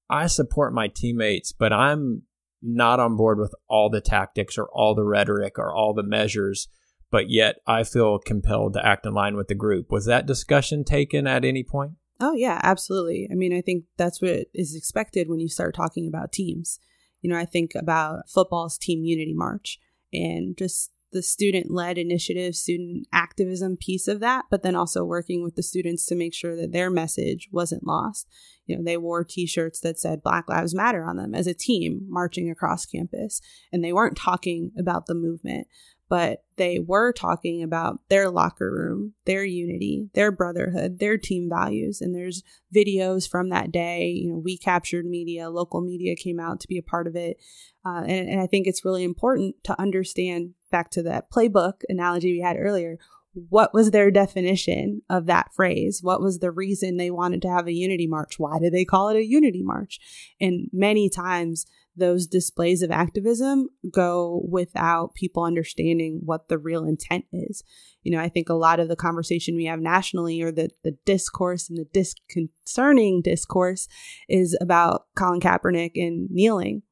I support my teammates, but I'm not on board with all the tactics or all the rhetoric or all the measures, but yet I feel compelled to act in line with the group. Was that discussion taken at any point? Oh, yeah, absolutely. I mean, I think that's what is expected when you start talking about teams. You know, I think about football's team unity march and just the student led initiative, student activism piece of that, but then also working with the students to make sure that their message wasn't lost. You know, they wore t shirts that said Black Lives Matter on them as a team marching across campus, and they weren't talking about the movement, but they were talking about their locker room, their unity, their brotherhood, their team values. And there's videos from that day. You know, we captured media, local media came out to be a part of it. Uh, and, and I think it's really important to understand back to that playbook analogy we had earlier what was their definition of that phrase? What was the reason they wanted to have a unity march? Why did they call it a unity march? And many times those displays of activism go without people understanding what the real intent is. You know, I think a lot of the conversation we have nationally or the, the discourse and the disconcerting discourse is about Colin Kaepernick and kneeling.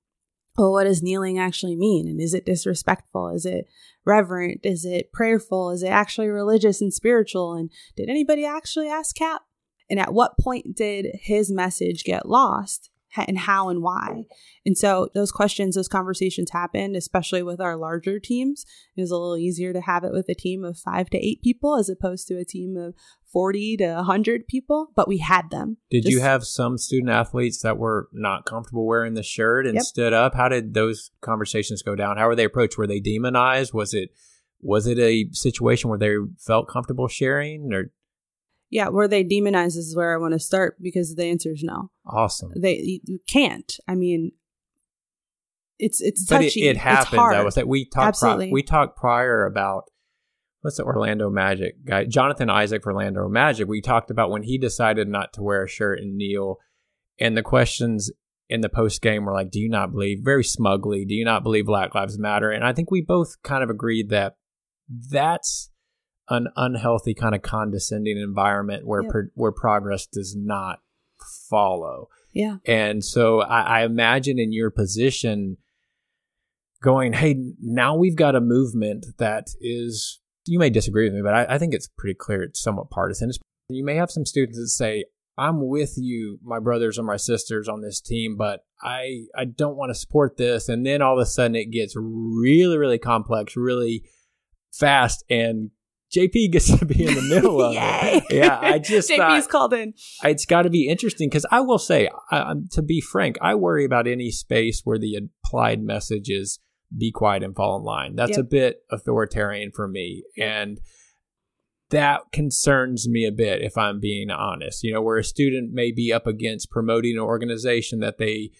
Well, what does kneeling actually mean? And is it disrespectful? Is it reverent? Is it prayerful? Is it actually religious and spiritual? And did anybody actually ask Cap? And at what point did his message get lost? And how and why. And so those questions, those conversations happened, especially with our larger teams. It was a little easier to have it with a team of five to eight people as opposed to a team of 40 to 100 people, but we had them. Did Just, you have some student athletes that were not comfortable wearing the shirt and yep. stood up? How did those conversations go down? How were they approached? Were they demonized? Was it was it a situation where they felt comfortable sharing or yeah, where they demonize is where I want to start because the answer is no. Awesome. They you can't. I mean, it's it's touchy. But it, it happens. I was that we talked. Pri- we talked prior about what's the Orlando Magic guy, Jonathan Isaac for Orlando Magic. We talked about when he decided not to wear a shirt and kneel, and the questions in the post game were like, "Do you not believe?" Very smugly, "Do you not believe Black Lives Matter?" And I think we both kind of agreed that that's an unhealthy kind of condescending environment where yep. pro- where progress does not follow. Yeah. And so I, I, imagine in your position going, hey, now we've got a movement that is you may disagree with me, but I, I think it's pretty clear it's somewhat partisan. It's, you may have some students that say, I'm with you, my brothers or my sisters on this team, but I I don't want to support this. And then all of a sudden it gets really, really complex, really fast and JP gets to be in the middle of it. <laughs> Yeah, I just <laughs> JP's thought, called in. It's got to be interesting because I will say, I, to be frank, I worry about any space where the applied message is "be quiet and fall in line." That's yep. a bit authoritarian for me, and that concerns me a bit. If I'm being honest, you know, where a student may be up against promoting an organization that they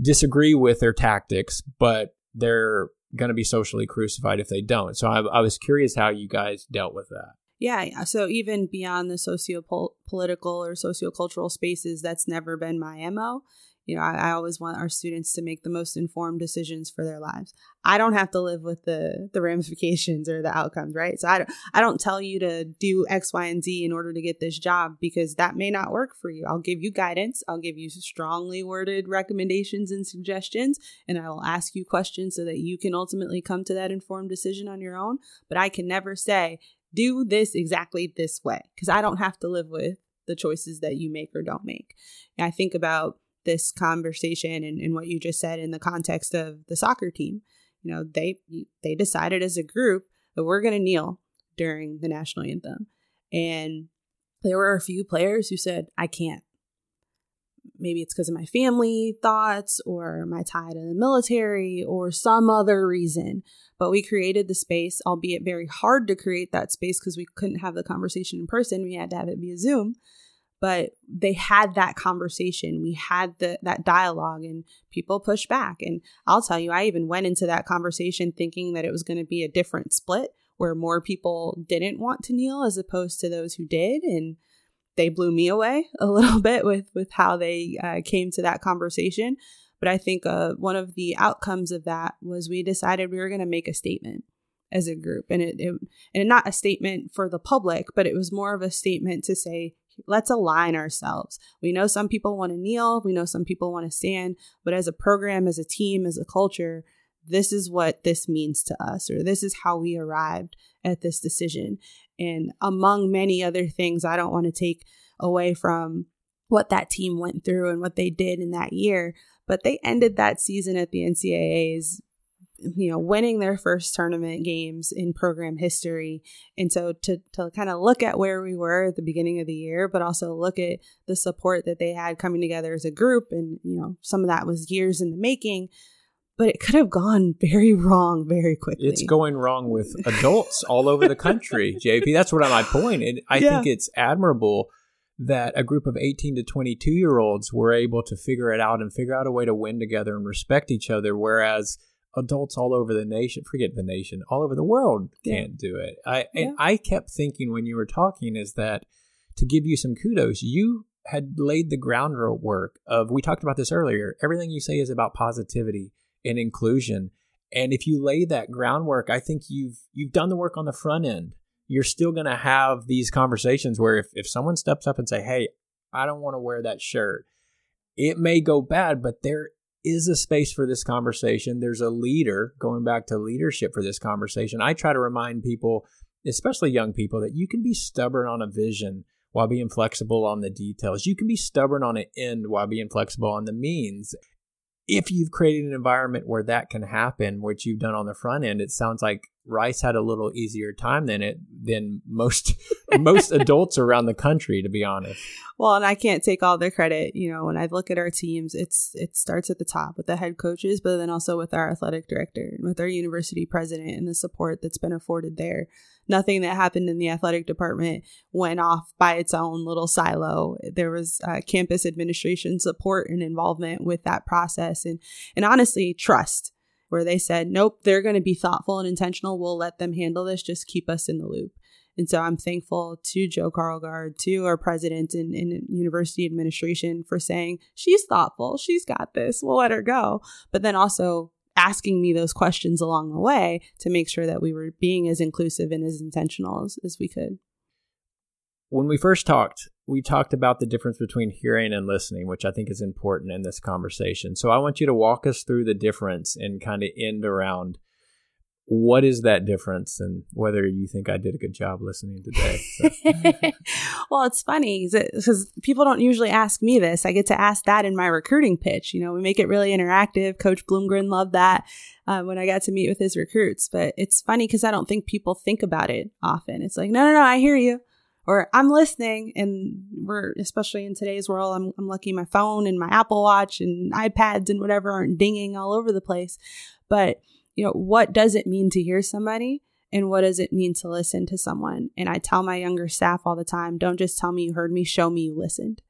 disagree with their tactics, but they're going to be socially crucified if they don't. So I, I was curious how you guys dealt with that. Yeah, so even beyond the socio-political or socio-cultural spaces, that's never been my MO you know, I, I, always want our students to make the most informed decisions for their lives. I don't have to live with the the ramifications or the outcomes, right? So I don't I don't tell you to do X, Y, and Z in order to get this job because that may not work for you. I'll give you guidance. I'll give you strongly worded recommendations and suggestions, and I will ask you questions so that you can ultimately come to that informed decision on your own. But I can never say do this exactly this way because I don't have to live with the choices that you make or don't make. And I think about this conversation and, and what you just said in the context of the soccer team. You know, they they decided as a group that we're going to kneel during the national anthem, and there were a few players who said, "I can't." maybe it's because of my family thoughts or my tie to the military or some other reason. But we created the space, albeit very hard to create that space because we couldn't have the conversation in person. We had to have it via Zoom. But they had that conversation. We had the, that dialogue, and people pushed back. And I'll tell you, I even went into that conversation thinking that it was going to be a different split where more people didn't want to kneel as opposed to those who did. And they blew me away <laughs> a little bit with with how they uh, came to that conversation. But I think uh, one of the outcomes of that was we decided we were going to make a statement as a group, and it, it and not a statement for the public, but it was more of a statement to say let's align ourselves. We know some people want to kneel, we know some people want to stand, but as a program, as a team, as a culture, this is what this means to us, or this is how we arrived at this decision. And among many other things, I don't want to take away from what that team went through and what they did in that year, but they ended that season at the NCAA's you know winning their first tournament games in program history and so to to kind of look at where we were at the beginning of the year but also look at the support that they had coming together as a group and you know some of that was years in the making but it could have gone very wrong very quickly. It's going wrong with adults all over the country, <laughs> JP. That's what I'm my point. And I yeah. think it's admirable that a group of 18 to 22 year olds were able to figure it out and figure out a way to win together and respect each other, whereas adults all over the nation, forget the nation, all over the world can't yeah. do it. I yeah. and I kept thinking when you were talking is that to give you some kudos, you had laid the groundwork of we talked about this earlier. Everything you say is about positivity and inclusion. And if you lay that groundwork, I think you've you've done the work on the front end. You're still going to have these conversations where if, if someone steps up and say, "Hey, I don't want to wear that shirt," it may go bad, but there is a space for this conversation. There's a leader going back to leadership for this conversation. I try to remind people, especially young people, that you can be stubborn on a vision while being flexible on the details. You can be stubborn on an end while being flexible on the means if you've created an environment where that can happen, which you've done on the front end, it sounds like Rice had a little easier time than it than <laughs> most <laughs> most adults around the country, to be honest. Well, and I can't take all the credit. You know, when I look at our teams, it's it starts at the top with the head coaches, but then also with our athletic director and with our university president and the support that's been afforded there nothing that happened in the athletic department went off by its own little silo. There was uh, campus administration support and involvement with that process, and and honestly, trust. Where they said, nope, they're going to be thoughtful and intentional. We'll let them handle this. Just keep us in the loop. And so I'm thankful to Joe Karlgaard, to our president and, and, university administration for saying, she's thoughtful, she's got this, we'll let her go. But then also asking me those questions along the way to make sure that we were being as inclusive and as intentional as, as we could. When we first talked, we talked about the difference between hearing and listening, which I think is important in this conversation. So I want you to walk us through the difference and kind of end around what is that difference and whether you think I did a good job listening today. So. <laughs> well, it's funny because people don't usually ask me this. I get to ask that in my recruiting pitch. You know, we make it really interactive. Coach Bloomgren loved that uh, when I got to meet with his recruits. But it's funny because I don't think people think about it often. It's like, no, no, no, I hear you. Or I'm listening, and we're especially in today's world. I'm, I'm lucky my phone and my Apple Watch and iPads and whatever aren't dinging all over the place. But you know, what does it mean to hear somebody? And what does it mean to listen to someone? And I tell my younger staff all the time don't just tell me you heard me, show me you listened.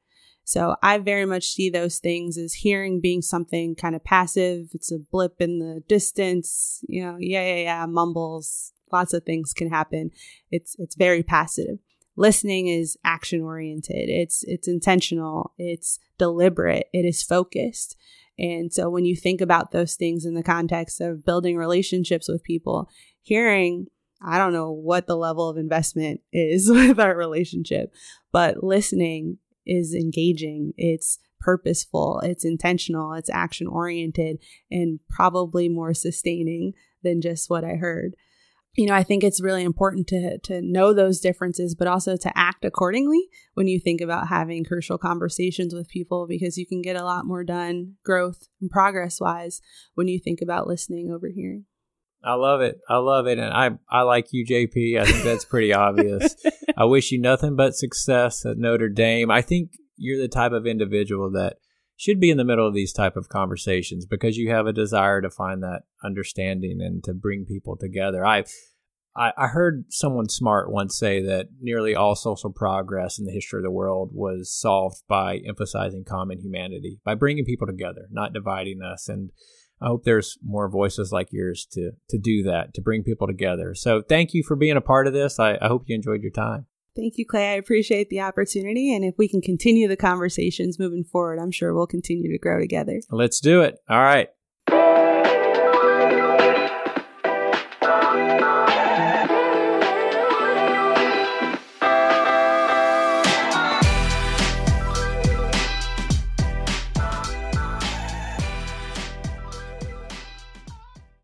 So I very much see those things as hearing being something kind of passive. It's a blip in the distance, you know, yeah, yeah, yeah, mumbles. Lots of things can happen. It's it's very passive. Listening is action oriented. It's it's intentional. It's deliberate. It is focused. And so when you think about those things in the context of building relationships with people, hearing, I don't know what the level of investment is <laughs> with our relationship, but listening is engaging. It's purposeful, it's intentional, it's action oriented, and probably more sustaining than just what I heard you know, I think it's really important to to know those differences, but also to act accordingly when you think about having crucial conversations with people because you can get a lot more done, growth and progress wise, when you think about listening over hearing. I love it. I love it. And I, I like you, JP. I think that's pretty obvious. <laughs> I wish you nothing but success at Notre Dame. I think you're the type of individual that – should be in the middle of these type of conversations because you have a desire to find that understanding and to bring people together. I I, heard someone smart once say that nearly all social progress in the history of the world was solved by emphasizing common humanity, by bringing people together, not dividing us. And I hope there's more voices like yours to to do that, to bring people together. So thank you for being a part of this. I, I hope you enjoyed your time. Thank you, Clay. I appreciate the opportunity. And if we can continue the conversations moving forward, I'm sure we'll continue to grow together. Let's do it. All right.